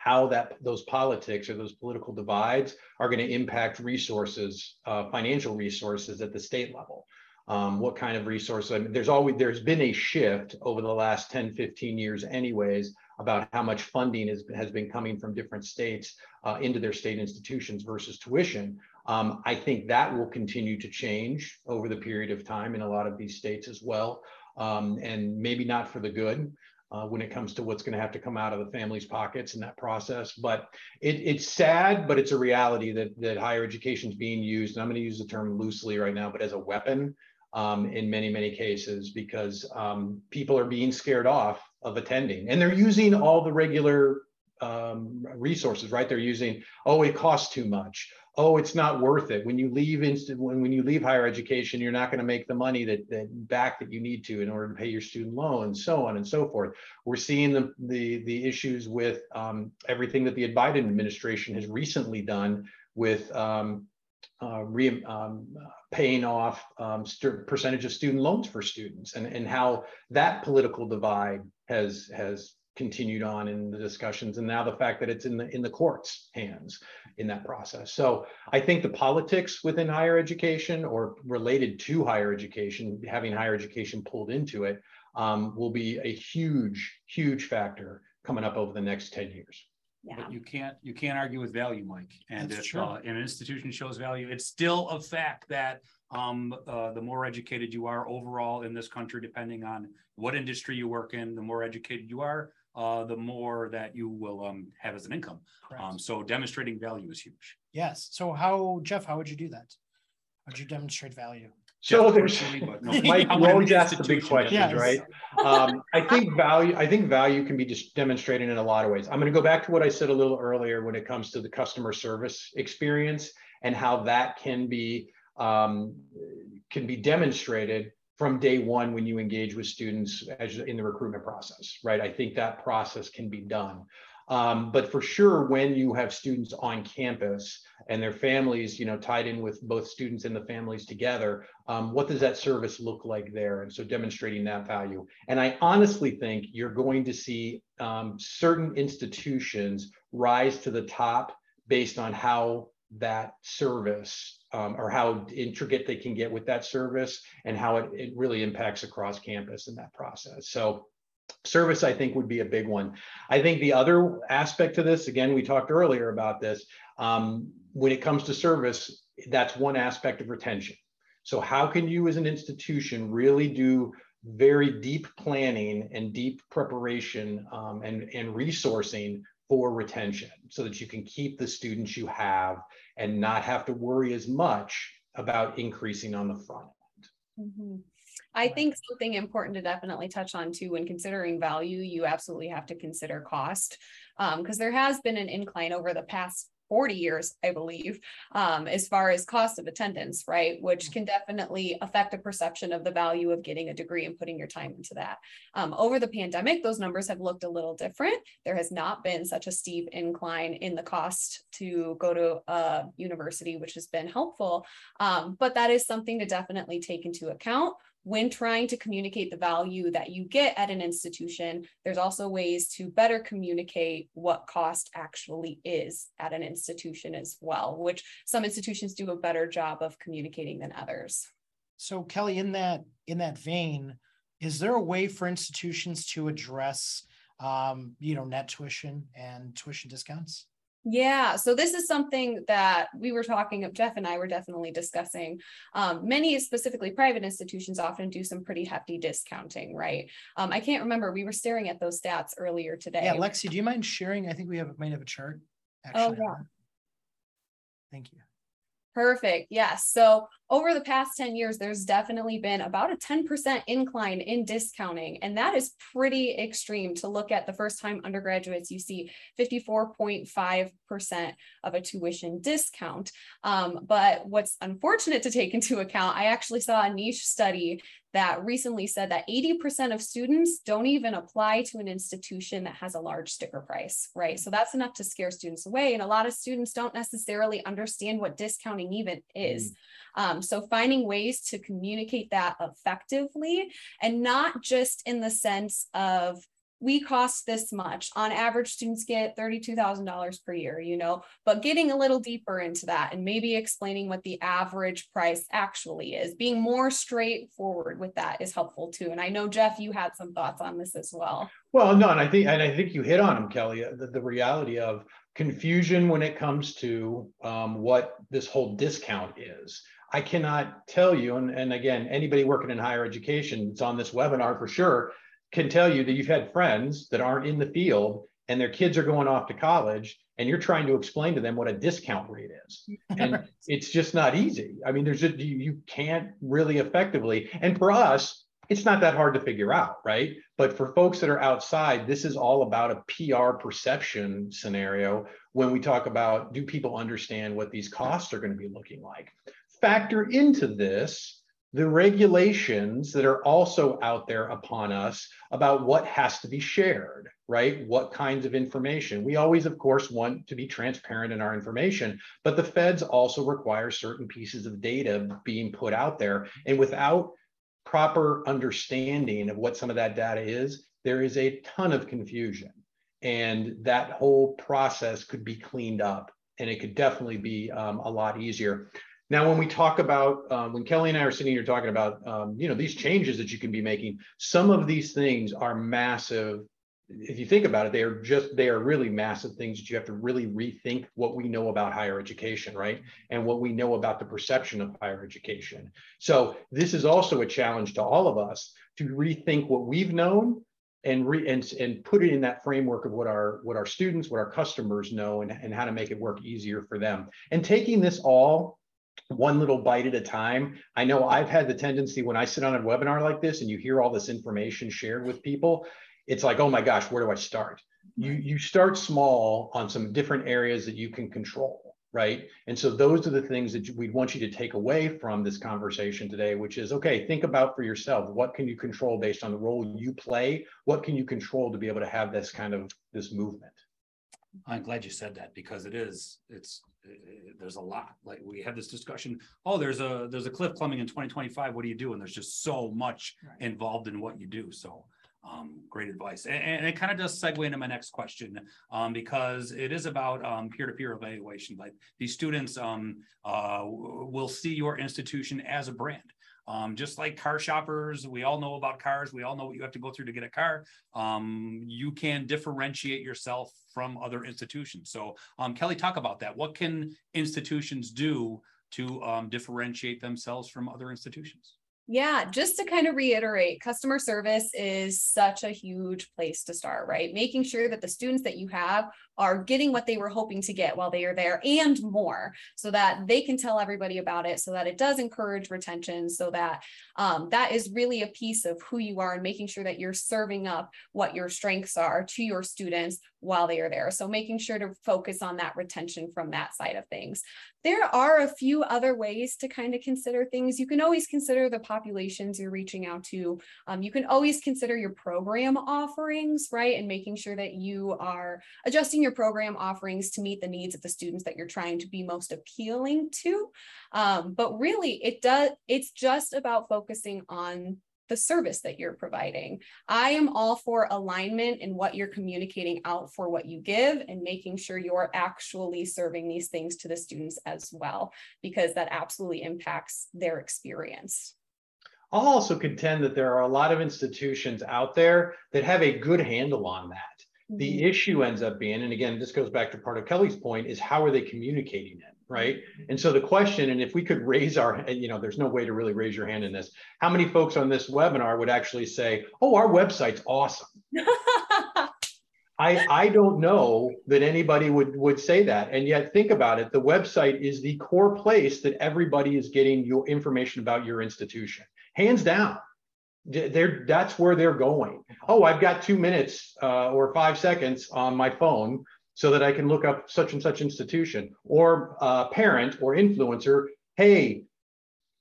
how that those politics or those political divides are going to impact resources, uh, financial resources at the state level. Um, what kind of resources? I mean, there's always there's been a shift over the last 10, 15 years, anyways, about how much funding is, has been coming from different states uh, into their state institutions versus tuition. Um, I think that will continue to change over the period of time in a lot of these states as well, um, and maybe not for the good uh, when it comes to what's going to have to come out of the family's pockets in that process. But it, it's sad, but it's a reality that that higher education is being used. And I'm going to use the term loosely right now, but as a weapon um, in many many cases because um, people are being scared off of attending, and they're using all the regular um, resources. Right? They're using oh, it costs too much oh, it's not worth it. When you leave instant, when, when you leave higher education, you're not going to make the money that, that back that you need to in order to pay your student loans, so on and so forth. We're seeing the the, the issues with um, everything that the Biden administration has recently done with um, uh, re, um, paying off um, percentage of student loans for students and, and how that political divide has has continued on in the discussions and now the fact that it's in the in the courts hands in that process so i think the politics within higher education or related to higher education having higher education pulled into it um, will be a huge huge factor coming up over the next 10 years Yeah. But you can't, you can't argue with value, Mike. And That's if true. uh, an institution shows value, it's still a fact that um, uh, the more educated you are overall in this country, depending on what industry you work in, the more educated you are, uh, the more that you will um, have as an income. Um, so demonstrating value is huge. Yes. So how, Jeff, how would you do that? How'd you demonstrate value? so there's no, Mike, how you an always ask the big institution questions, Yes. right? Um, I think value, I think value can be just demonstrated in a lot of ways. I'm going to go back to what I said a little earlier when it comes to the customer service experience and how that can be um, can be demonstrated from day one when you engage with students as in the recruitment process, right? I think that process can be done. Um, but for sure, when you have students on campus and their families, you know, tied in with both students and the families together, um, what does that service look like there? And so demonstrating that value. And I honestly think you're going to see um, certain institutions rise to the top based on how that service um, or how intricate they can get with that service and how it, it really impacts across campus in that process. So service i think would be a big one i think the other aspect to this again we talked earlier about this um, when it comes to service that's one aspect of retention so how can you as an institution really do very deep planning and deep preparation um, and, and resourcing for retention so that you can keep the students you have and not have to worry as much about increasing on the front end. Mm-hmm. I think something important to definitely touch on too when considering value, you absolutely have to consider cost because um, there has been an incline over the past 40 years, I believe, um, as far as cost of attendance, right? Which can definitely affect a perception of the value of getting a degree and putting your time into that. Um, over the pandemic, those numbers have looked a little different. There has not been such a steep incline in the cost to go to a university, which has been helpful. Um, but that is something to definitely take into account when trying to communicate the value that you get at an institution, there's also ways to better communicate what cost actually is at an institution as well, which some institutions do a better job of communicating than others. So Kelly, in that in that vein, is there a way for institutions to address um, you know, net tuition and tuition discounts? Yeah, so this is something that we were talking of, Jeff and I were definitely discussing. Um, many, specifically private institutions, often do some pretty hefty discounting, right? Um, I can't remember, we were staring at those stats earlier today. Yeah, Lexi, do you mind sharing? I think we have might have a chart. Oh, actually, oh, yeah. Thank you. Perfect. Yes. So over the past 10 years, there's definitely been about a 10% incline in discounting. And that is pretty extreme to look at the first time undergraduates, you see 54.5% of a tuition discount. Um, but what's unfortunate to take into account, I actually saw a niche study that recently said that 80% of students don't even apply to an institution that has a large sticker price, right? So that's enough to scare students away. And a lot of students don't necessarily understand what discounting even is. Mm. Um, so finding ways to communicate that effectively and not just in the sense of we cost this much. On average, students get $32,000 per year, you know, but getting a little deeper into that and maybe explaining what the average price actually is, being more straightforward with that is helpful too. And I know, Jeff, you had some thoughts on this as well. Well, no, and I think, and I think you hit on them, Kelly, uh, the, the reality of confusion when it comes to um, what this whole discount is. I cannot tell you, and, and again, anybody working in higher education, it's on this webinar for sure, can tell you that you've had friends that aren't in the field and their kids are going off to college and you're trying to explain to them what a discount rate is. And it's just not easy. I mean there's just you, you can't really effectively and for us it's not that hard to figure out right? But for folks that are outside this is all about a pr perception scenario when we talk about do people understand what these costs are going to be looking like factor into this the regulations that are also out there upon us about what has to be shared, right? What kinds of information. We always, of course, want to be transparent in our information, but the feds also require certain pieces of data being put out there. And without proper understanding of what some of that data is, there is a ton of confusion. And that whole process could be cleaned up and it could definitely be um, a lot easier. Now, when we talk about, um, when Kelly and I are sitting here talking about, um, you know, these changes that you can be making, some of these things are massive. If you think about it, they are just, they are really massive things that you have to really rethink what we know about higher education, right? And what we know about the perception of higher education. So this is also a challenge to all of us to rethink what we've known and re, and, and put it in that framework of what our what our students, what our customers know and, and how to make it work easier for them. And taking this all one little bite at a time. I know I've had the tendency when I sit on a webinar like this and you hear all this information shared with people, it's like, oh my gosh, where do I start? You you start small on some different areas that you can control, right? And so those are the things that we'd want you to take away from this conversation today, which is okay, think about for yourself, what can you control based on the role you play? What can you control to be able to have this kind of this movement? I'm glad you said that because it is, it's, there's a lot, like we had this discussion. Oh, there's a, there's a cliff plumbing in twenty twenty-five. What do you do? And there's just so much Right. involved in what you do. So um, great advice. A- And, it kind of does segue into my next question, um, because it is about, um, peer-to-peer evaluation, like these students, um, uh, will see your institution as a brand. Um, just like car shoppers, we all know about cars. We all know what you have to go through to get a car. Um, you can differentiate yourself from other institutions. So, um, Kelly, talk about that. What can institutions do to, um, differentiate themselves from other institutions? Yeah, just to kind of reiterate, customer service is such a huge place to start, right? Making sure that the students that you have are getting what they were hoping to get while they are there and more so that they can tell everybody about it so that it does encourage retention so that um, that is really a piece of who you are and making sure that you're serving up what your strengths are to your students while they are there. So making sure to focus on that retention from that side of things. There are a few other ways to kind of consider things. You can always consider the populations you're reaching out to. Um, you can always consider your program offerings right? And making sure that you are adjusting your program offerings to meet the needs of the students that you're trying to be most appealing to. Um, but really, it does, it's just about focusing on the service that you're providing. I am all for alignment in what you're communicating out for what you give and making sure you're actually serving these things to the students as well, because that absolutely impacts their experience. I'll also contend that there are a lot of institutions out there that have a good handle on that. The mm-hmm. issue ends up being, and again, this goes back to part of Kelly's point, is how are they communicating it, right? And so the question, and if we could raise our, you know, there's no way to really raise your hand in this. How many folks on this webinar would actually say, "Oh, our website's awesome"? I I don't know that anybody would would say that. And yet, think about it: the website is the core place that everybody is getting your information about your institution, hands down. They're, that's where they're going. Oh, I've got two minutes uh, or five seconds on my phone so that I can look up such and such institution or uh, parent or influencer. Hey,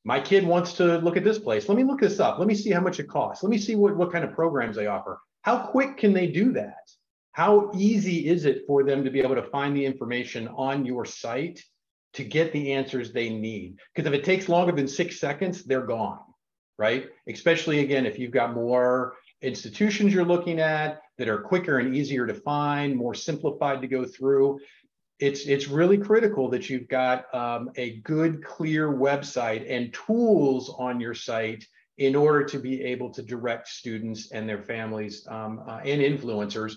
my kid wants to look at this place. Let me look this up. Let me see how much it costs. Let me see what, what kind of programs they offer. How quick can they do that? How easy is it for them to be able to find the information on your site to get the answers they need? Because if it takes longer than six seconds, they're gone right? Especially again, if you've got more institutions you're looking at that are quicker and easier to find, more simplified to go through. It's, it's really critical that you've got um, a good, clear website and tools on your site in order to be able to direct students and their families um, uh, and influencers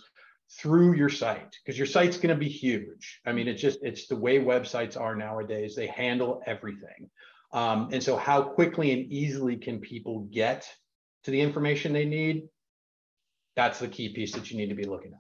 through your site because your site's going to be huge. I mean, it's just, it's the way websites are nowadays. They handle everything. Um, and so how quickly and easily can people get to the information they need? That's the key piece that you need to be looking at.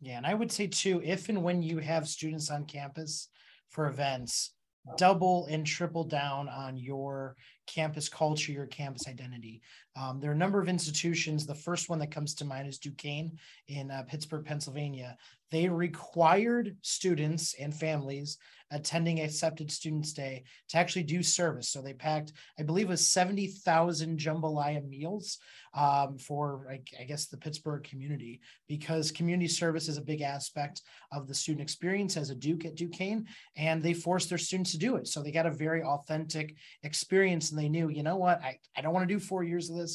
Yeah, and I would say too, if and when you have students on campus for events, double and triple down on your campus culture, your campus identity. Um, there are a number of institutions. The first one that comes to mind is Duquesne in uh, Pittsburgh, Pennsylvania. They required students and families attending Accepted Students Day to actually do service. So they packed, I believe, it was 70,000 jambalaya meals um, for, I, I guess, the Pittsburgh community because community service is a big aspect of the student experience as a Duke at Duquesne. And they forced their students to do it. So they got a very authentic experience and they knew, you know what, I, I don't want to do four years of this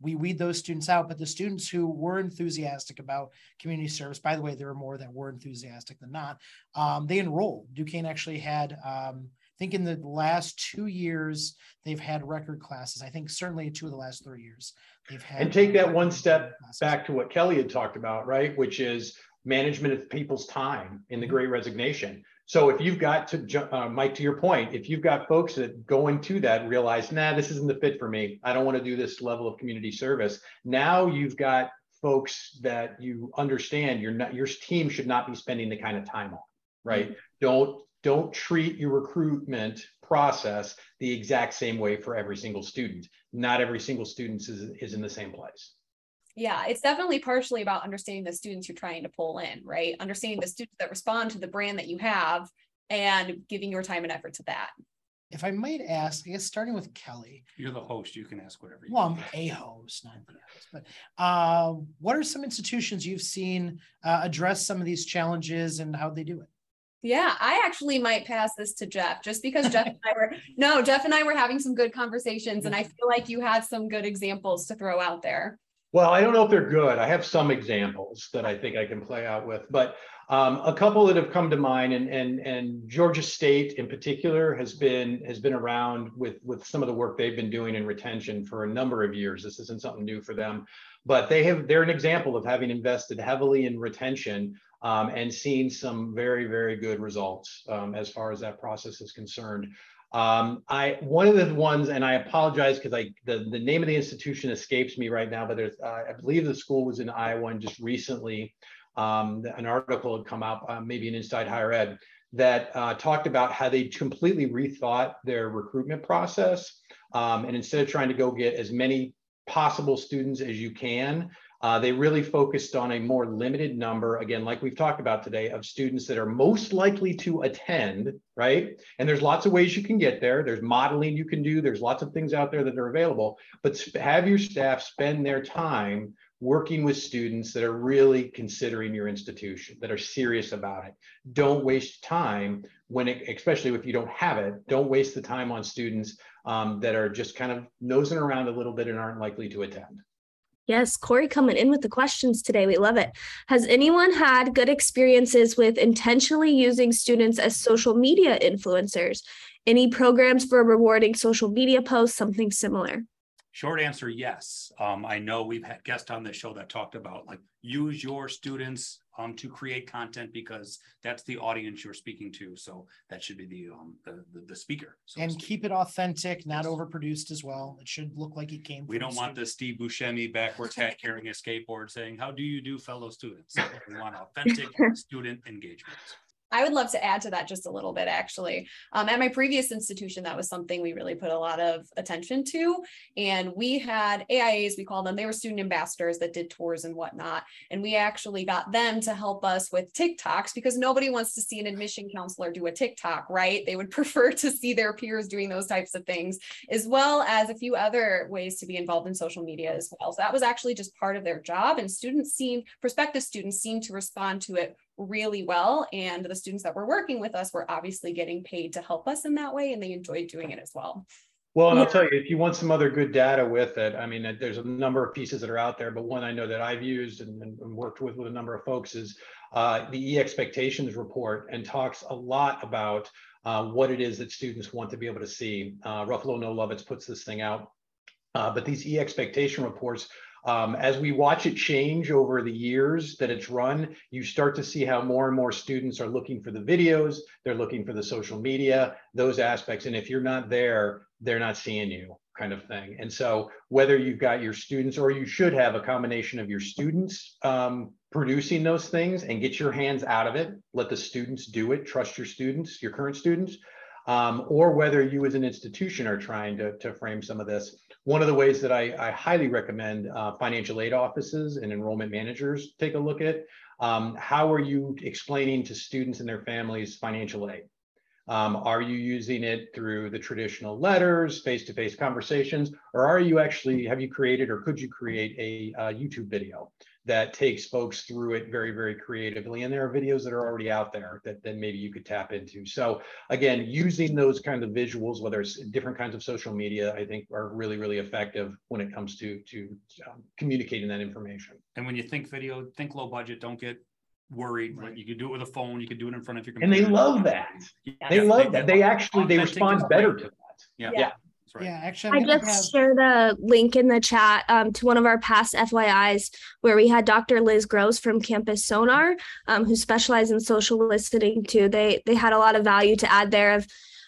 we weed those students out. But the students who were enthusiastic about community service, by the way, there were more that were enthusiastic than not. Um, they enrolled. Duquesne actually had, um, I think, in the last two years, they've had record classes. I think certainly two of the last three years they've had. And take that one step back to what Kelly had talked about, right? Which is management of people's time in the Great Resignation. So if you've got to, uh, Mike, to your point, if you've got folks that go into that realize, nah, this isn't the fit for me. I don't want to do this level of community service. Now you've got folks that you understand you're not your team should not be spending the kind of time on, right? Mm-hmm. Don't don't treat your recruitment process the exact same way for every single student. Not every single student is, is in the same place yeah, it's definitely partially about understanding the students you're trying to pull in, right? Understanding the students that respond to the brand that you have and giving your time and effort to that. if I might ask, I guess starting with Kelly. You're the host. You can ask whatever. You Well, I'm a host, not the host. But uh, what are some institutions you've seen uh, address some of these challenges and how they do it? Yeah, I actually might pass this to Jeff just because Jeff and I were no, Jeff and I were having some good conversations and I feel like you had some good examples to throw out there. Well, I don't know if they're good. I have some examples that I think I can play out with, but um, a couple that have come to mind, and and and Georgia State in particular has been has been around with with some of the work they've been doing in retention for a number of years. This isn't something new for them, but they have they're an example of having invested heavily in retention um, and seen some very very good results um, as far as that process is concerned. Um, I one of the ones, and I apologize because I the, the name of the institution escapes me right now, but there's uh, I believe the school was in Iowa and just recently. Um, an article had come out, uh, maybe in Inside Higher Ed, that uh, talked about how they completely rethought their recruitment process, um, and instead of trying to go get as many possible students as you can, uh, they really focused on a more limited number, again, like we've talked about today, of students that are most likely to attend, right? And there's lots of ways you can get there. There's modeling you can do. There's lots of things out there that are available, but have your staff spend their time working with students that are really considering your institution, that are serious about it. Don't waste time when, it, especially if you don't have it, don't waste the time on students um, that are just kind of nosing around a little bit and aren't likely to attend. Yes, Corey coming in with the questions today. We love it. Has anyone had good experiences with intentionally using students as social media influencers? Any programs for rewarding social media posts, something similar? Short answer, yes. Um, I know we've had guests on this show that talked about like use your students um, to create content because that's the audience you're speaking to. So that should be the um, the, the, the speaker. So And keep it authentic, not Yes. overproduced as well. It should look like it came. we don't want the Steve Buscemi backwards hat carrying a skateboard saying, "How do you do, fellow students?" We want authentic student engagement. I would love to add to that just a little bit, actually. Um, at my previous institution, that was something we really put a lot of attention to. And we had AIAs, we call them, they were student ambassadors that did tours and whatnot. And we actually got them to help us with TikToks because nobody wants to see an admission counselor do a TikTok, right? They would prefer to see their peers doing those types of things, as well as a few other ways to be involved in social media as well. So that was actually just part of their job. And students seemed, prospective students seemed to respond to it really well. And the students that were working with us were obviously getting paid to help us in that way, and they enjoyed doing it as well. Well, and I'll tell you, if you want some other good data with it, I mean, there's a number of pieces that are out there, but one I know that I've used and, and worked with with a number of folks is uh, the e-expectations report and talks a lot about uh, what it is that students want to be able to see. Uh, Ruffalo Noel Levitz puts this thing out. Uh, but these e-expectation reports um, as we watch it change over the years that it's run, you start to see how more and more students are looking for the videos, they're looking for the social media, those aspects. And if you're not there, they're not seeing you kind of thing. And so whether you've got your students or you should have a combination of your students um, producing those things and get your hands out of it, let the students do it, trust your students, your current students, um, or whether you as an institution are trying to, to frame some of this. One of the ways that I, I highly recommend uh, financial aid offices and enrollment managers take a look at, um, how are you explaining to students and their families financial aid? Um, are you using it through the traditional letters, face-to-face conversations, or are you actually, have you created or could you create a, uh YouTube video that takes folks through it very, very creatively? And there are videos that are already out there that then maybe you could tap into. So again, using those kind of visuals, whether it's different kinds of social media, I think are really, really effective when it comes to, to um, communicating that information. And when you think video, think low budget. Don't get worried. Right. You can do it with a phone. You can do it in front of your computer. And they love that. Yeah, They love that. They love- actually, they respond better to that. Yeah. Yeah. That's right. Yeah, actually, I I'm gonna have, just shared a link in the chat um, to one of our past FYIs where we had Dr. Liz Gross from Campus Sonar, um, who specialized in social listening too. They they had a lot of value to add there of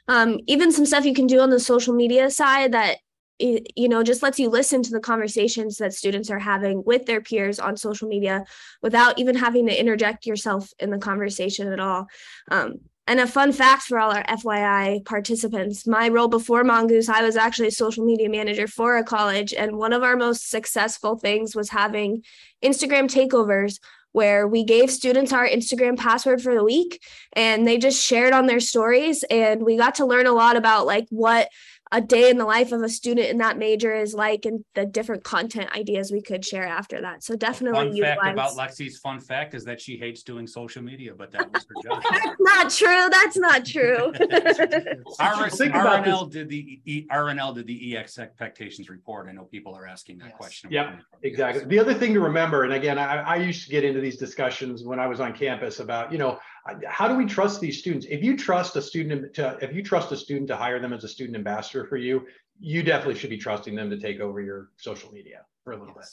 um, even some stuff you can do on the social media side that you know just lets you listen to the conversations that students are having with their peers on social media without even having to interject yourself in the conversation at all. Um, and a fun fact for all our FYI participants my role before Mongoose, I was actually a social media manager for a college. And one of our most successful things was having Instagram takeovers where we gave students our Instagram password for the week and they just shared on their stories. And we got to learn a lot about like what a day in the life of a student in that major is like and the different content ideas we could share after that. So definitely Fun fact about Lexi's fun fact is that she hates doing social media, but that was her job. That's not true. That's not true. R- Think about RNL did the E- RNL did the EX expectations report. I know people are asking that Yes. question. Yeah, Exactly. The other thing to remember, and again, I, I used to get into these discussions when I was on campus about, you know, I- how do we trust these students? If you trust a student to, if you trust a student to hire them as a student ambassador for you, you definitely should be trusting them to take over your social media for a little bit.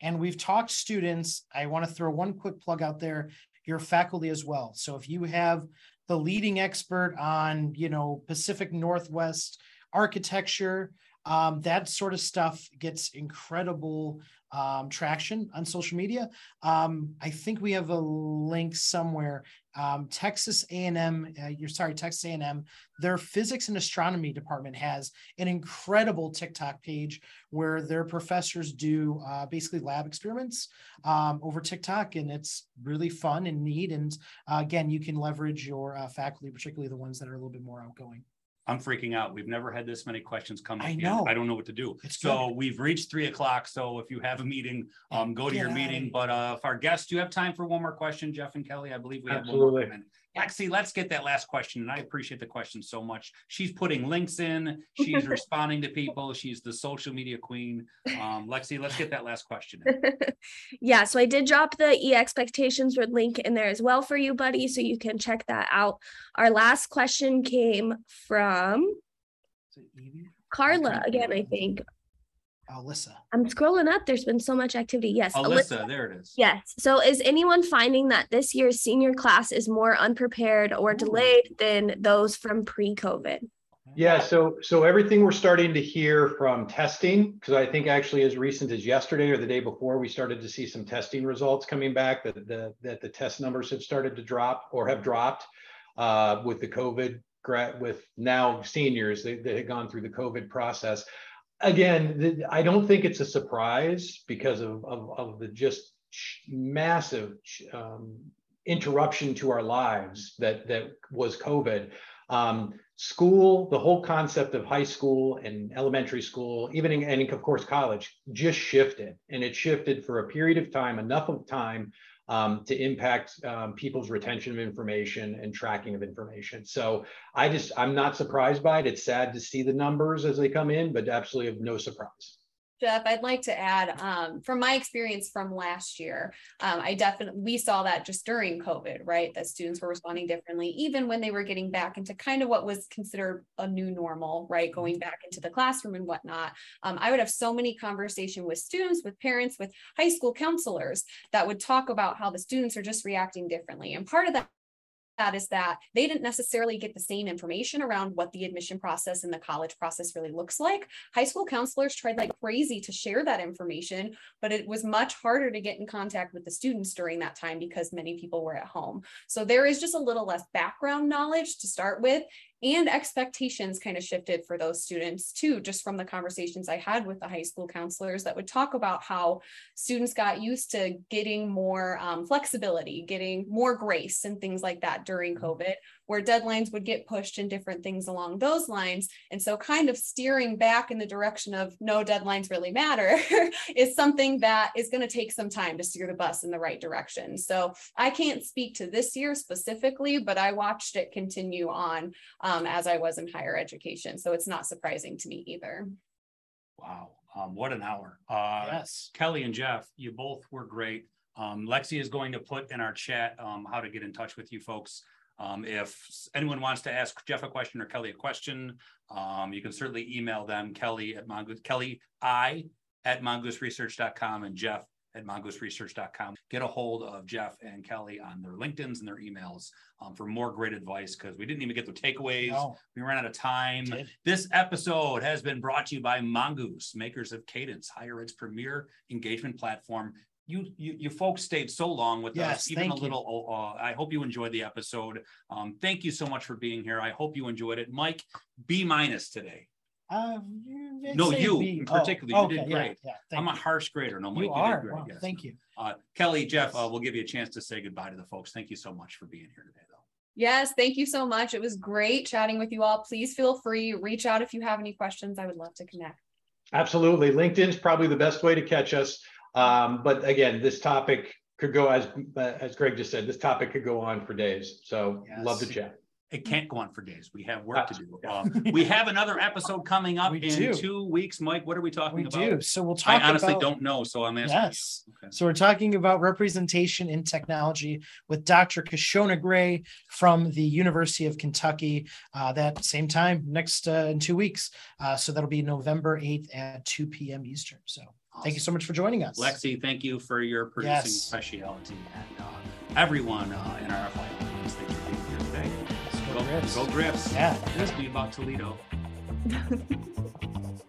And we've talked students. I want to throw one quick plug out there, your faculty as well. So if you have the leading expert on, you know, Pacific Northwest architecture, um, that sort of stuff gets incredible um, traction on social media. Um, I think we have a link somewhere. Um, Texas A&M, uh, you're sorry, Texas A&M, their physics and astronomy department has an incredible TikTok page where their professors do uh, basically lab experiments um, over TikTok, and it's really fun and neat. And uh, again, you can leverage your uh, faculty, particularly the ones that are a little bit more outgoing. I'm freaking out. We've never had this many questions come. I in. know. I don't know what to do. It's So we've reached three o'clock. So if you have a meeting, um, go to Get your meeting. But uh, if our guests, do you have time for one more question, Jeff and Kelly? I believe we have one more. Absolutely. Lexi, let's get that last question. And I appreciate the question so much. She's putting links in. She's responding to people. She's the social media queen. Um, Lexi, let's get that last question. yeah, so I did drop the e expectations word link in there as well for you, buddy, so you can check that out. Our last question came from Is it Evie? Carla again, I think. Alyssa. I'm scrolling up. There's been so much activity. Yes, Alyssa, there it is. Yes. So is anyone finding that this year's senior class is more unprepared or delayed than those from pre-COVID? Yeah, so so everything we're starting to hear from testing, because I think actually as recent as yesterday or the day before, we started to see some testing results coming back that the that the test numbers have started to drop or have dropped uh, with the COVID grad with now seniors that, that had gone through the COVID process. Again, I don't think it's a surprise because of of, of the just massive um, interruption to our lives that that was COVID. Um, school, the whole concept of high school and elementary school, even in, and of course college, just shifted, and it shifted for a period of time, enough of time um, to impact um, people's retention of information and tracking of information. So I just I'm not surprised by it. It's sad to see the numbers as they come in, but absolutely of no surprise. Jeff, I'd like to add, um, from my experience from last year, um, I definitely, we saw that just during COVID, right? That students were responding differently, even when they were getting back into kind of what was considered a new normal, right? Going back into the classroom and whatnot. Um, I would have so many conversation with students, with parents, with high school counselors that would talk about how the students are just reacting differently. And part of that that is that they didn't necessarily get the same information around what the admission process and the college process really looks like. High school counselors tried like crazy to share that information, but it was much harder to get in contact with the students during that time because many people were at home. So there is just a little less background knowledge to start with and expectations kind of shifted for those students too just from the conversations i had with the high school counselors that would talk about how students got used to getting more um, flexibility getting more grace and things like that during covid where deadlines would get pushed and different things along those lines and so kind of steering back in the direction of no deadlines really matter is something that is going to take some time to steer the bus in the right direction so i can't speak to this year specifically but i watched it continue on um, as I was in higher education. So it's not surprising to me either. Wow. Um, what an hour. Uh, Yes. Kelly and Jeff, you both were great. Um, Lexi is going to put in our chat um, how to get in touch with you folks. Um, if anyone wants to ask Jeff a question or Kelly a question, um, you can certainly email them, Kelly at Mongoose, Kelly I at mongooseresearch.com and Jeff at mongooseresearch.com. Get a hold of Jeff and Kelly on their LinkedIn's and their emails um, for more great advice because we didn't even get the takeaways. No, We ran out of time. This episode has been brought to you by Mongoose, makers of Cadence, Higher Ed's premier engagement platform. You, you, you folks stayed so long with Yes, us, even a thank you. little. Uh, I hope you enjoyed the episode. Um, thank you so much for being here. I hope you enjoyed it. Mike, B minus today. Uh, No, you B. in Oh, particular, you okay, did great. Yeah, thank I'm a harsh grader. No, Mike, You you did are. great. Wow, Yes. Thank you. Uh, Kelly, Jeff, uh, we'll give you a chance to say goodbye to the folks. Thank you so much for being here today, though. Yes, thank you so much. It was great chatting with you all. Please feel free, reach out if you have any questions. I would love to connect. Absolutely. LinkedIn's probably the best way to catch us. Um, but again, this topic could go as as Greg just said, this topic could go on for days. So love to chat. It can't go on for days. We have work to do. Yeah. Um, we have another episode coming up We in do. two weeks. Mike, what are we talking We about? do. So we'll talk I honestly about- don't know, so I'm asking. Yes. you. Okay. So we're talking about representation in technology with Dr. Kashona Gray from the University of Kentucky. Uh, that same time next uh, in two weeks. Uh, so that'll be November 8th at 2 p.m. Eastern. So thank you so much for joining us. Lexi, thank you for your producing Yes. speciality and uh, everyone uh, in our FY audience. Thanks for being here today. Let's go Go, Griffs. go Griffs. Yeah. Ask me about Toledo.